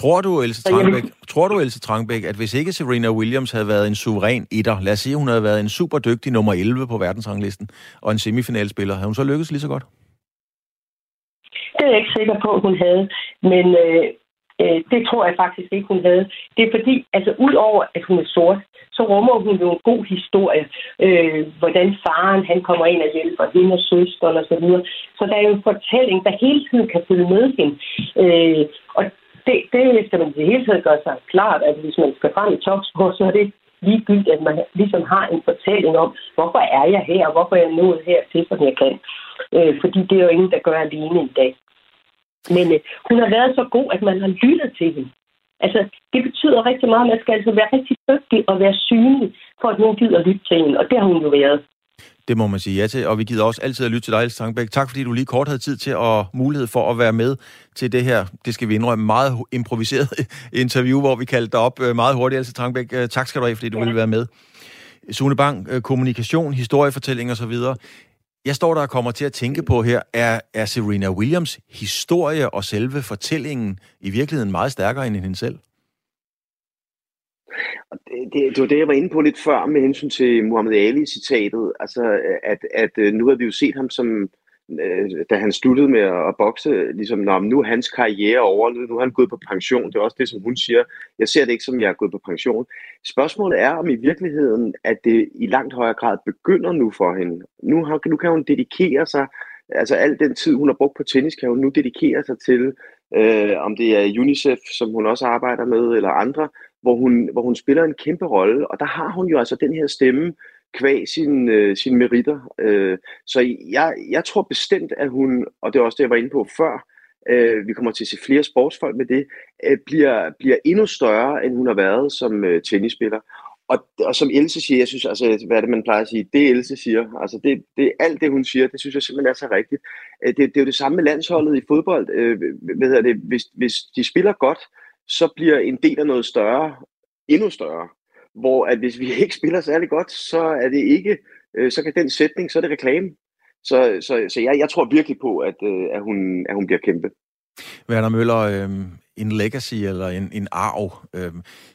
Tror du, Else Trangbæk, tror du, Else Trangbæk, at hvis ikke Serena Williams havde været en suveræn etter, lad os sige, hun havde været en super dygtig nummer 11 på verdensranglisten, og en semifinalspiller, havde hun så lykkes lige så godt? Det er jeg ikke sikker på, hun havde. Men øh, øh, det tror jeg faktisk ikke, hun havde. Det er fordi, altså udover at hun er sort, så rummer hun jo en god historie. Øh, hvordan faren han kommer ind og hjælper hende og søsteren osv. Så, videre. så der er jo en fortælling, der hele tiden kan følge med hende. Øh, og det, det skal man i hele taget gøre sig klart, at hvis man skal frem i topsport, så er det ligegyldigt, at man ligesom har en fortælling om, hvorfor er jeg her, og hvorfor er jeg nået her til, som jeg kan. Øh, fordi det er jo ingen, der gør alene en dag. Men øh, hun har været så god, at man har lyttet til hende. Altså, det betyder rigtig meget, at man skal altså være rigtig dygtig og være synlig, for at nogen gider lytte til hende, og det har hun jo været. Det må man sige ja til, og vi gider også altid at lytte til dig, Else Tangbæk. Tak fordi du lige kort havde tid til og mulighed for at være med til det her, det skal vi indrømme, meget improviseret *laughs* interview, hvor vi kaldte dig op øh, meget hurtigt, Else Tangbæk. Øh, tak skal du have, fordi du ja. ville være med. Sune Bang, øh, kommunikation, historiefortælling osv. Jeg står der og kommer til at tænke på her, er, er Serena Williams historie og selve fortællingen i virkeligheden meget stærkere end hende selv? Det, det, det var det, jeg var inde på lidt før med hensyn til Muhammad Ali-citatet. Altså, at, at øh, nu har vi jo set ham som, øh, Øh, da han sluttede med at, bokse, ligesom, Nå, nu er hans karriere over, nu er han gået på pension. Det er også det, som hun siger. Jeg ser det ikke som, jeg er gået på pension. Spørgsmålet er, om i virkeligheden, at det i langt højere grad begynder nu for hende. Nu, har, nu kan hun dedikere sig, altså al den tid, hun har brugt på tennis, kan hun nu dedikere sig til, øh, om det er UNICEF, som hun også arbejder med, eller andre, hvor hun, hvor hun spiller en kæmpe rolle, og der har hun jo altså den her stemme, kvæg sine, øh, sin meritter. Øh, så jeg, jeg tror bestemt, at hun, og det er også det, jeg var inde på før, øh, vi kommer til at se flere sportsfolk med det, øh, bliver, bliver endnu større, end hun har været som øh, tennisspiller. Og, og som Else siger, jeg synes, altså, hvad er det, man plejer at sige, det Else siger, altså det, det, alt det, hun siger, det synes jeg simpelthen er så rigtigt. Øh, det, det er jo det samme med landsholdet i fodbold. Øh, hvad hedder det, hvis, hvis de spiller godt, så bliver en del af noget større endnu større. Hvor at hvis vi *laughs* ikke spiller særlig godt, så er det ikke, øh, så kan den sætning, så er det reklame. Så, så, så jeg, jeg tror virkelig på, at, øh, at, hun, at hun bliver kæmpe. Werner Møller, øh, en legacy eller en, en arv. Øh,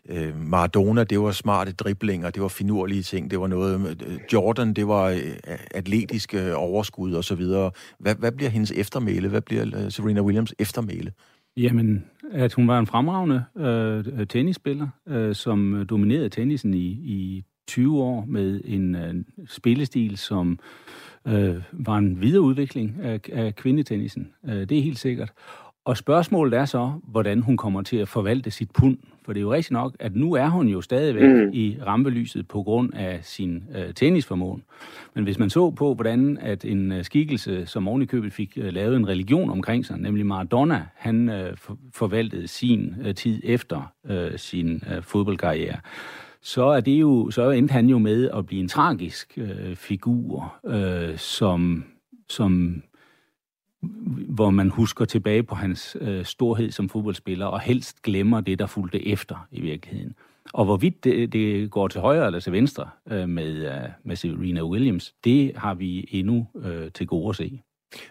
øh, Maradona, det var smarte driblinger, det var finurlige ting, det var noget... Øh, Jordan, det var øh, atletiske overskud og så videre. Hvad, hvad bliver hendes eftermæle? Hvad bliver øh, Serena Williams eftermæle? Jamen, at hun var en fremragende øh, tennisspiller, øh, som dominerede tennisen i, i 20 år med en øh, spillestil, som øh, var en videreudvikling af, af kvindetennisen. Øh, det er helt sikkert. Og spørgsmålet er så, hvordan hun kommer til at forvalte sit pund. For det er jo rigtigt nok, at nu er hun jo stadigvæk mm. i rampelyset på grund af sin øh, tennisformåen. Men hvis man så på, hvordan at en øh, skikkelse, som ovenikøbet fik øh, lavet en religion omkring sig, nemlig Maradona, han øh, for, forvaltede sin øh, tid efter øh, sin øh, fodboldkarriere, så er det jo, så endte han jo med at blive en tragisk øh, figur, øh, som, som hvor man husker tilbage på hans øh, storhed som fodboldspiller, og helst glemmer det, der fulgte efter i virkeligheden. Og hvorvidt det, det går til højre eller til venstre øh, med, øh, med Serena Williams, det har vi endnu øh, til gode at se.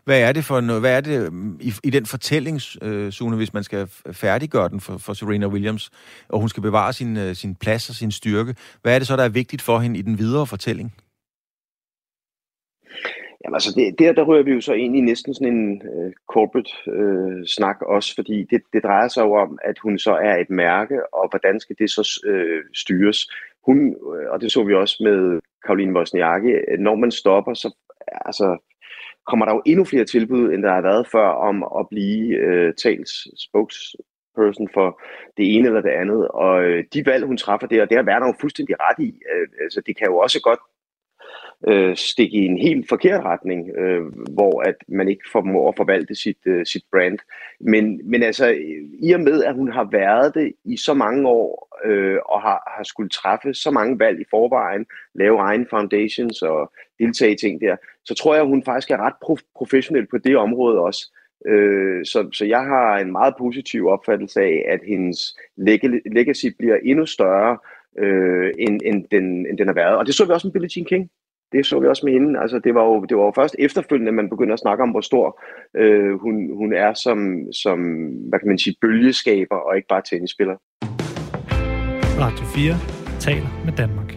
Hvad er det for noget, hvad er det øh, i, i den fortællingszone, hvis man skal færdiggøre den for, for Serena Williams, og hun skal bevare sin, øh, sin plads og sin styrke? Hvad er det så, der er vigtigt for hende i den videre fortælling? Jamen altså, det, der, der rører vi jo så ind i næsten sådan en øh, corporate-snak øh, snak også, fordi det, det drejer sig jo om, at hun så er et mærke, og hvordan skal det så øh, styres? Hun, øh, og det så vi også med Karoline Wozniacki, når man stopper, så altså, kommer der jo endnu flere tilbud, end der har været før, om at blive øh, tals spokes spokesperson for det ene eller det andet. Og øh, de valg, hun træffer der, det har Werner jo fuldstændig ret i. Øh, altså, det kan jo også godt øh, stikke i en helt forkert retning, øh, hvor at man ikke formår at forvalte sit, øh, sit brand. Men, men altså, i og med, at hun har været det i så mange år, øh, og har, har skulle træffe så mange valg i forvejen, lave egen foundations og deltage i ting der, så tror jeg, at hun faktisk er ret prof- professionel på det område også. Øh, så, så jeg har en meget positiv opfattelse af, at hendes legacy bliver endnu større, øh, end, end, den, end den har været. Og det så vi også med Billie Jean King det så vi også med hende. Altså, det, var jo, det var jo først efterfølgende, man begynder at snakke om, hvor stor øh, hun, hun er som, som, hvad kan man sige, bølgeskaber og ikke bare tennisspiller. Radio 4 taler med Danmark.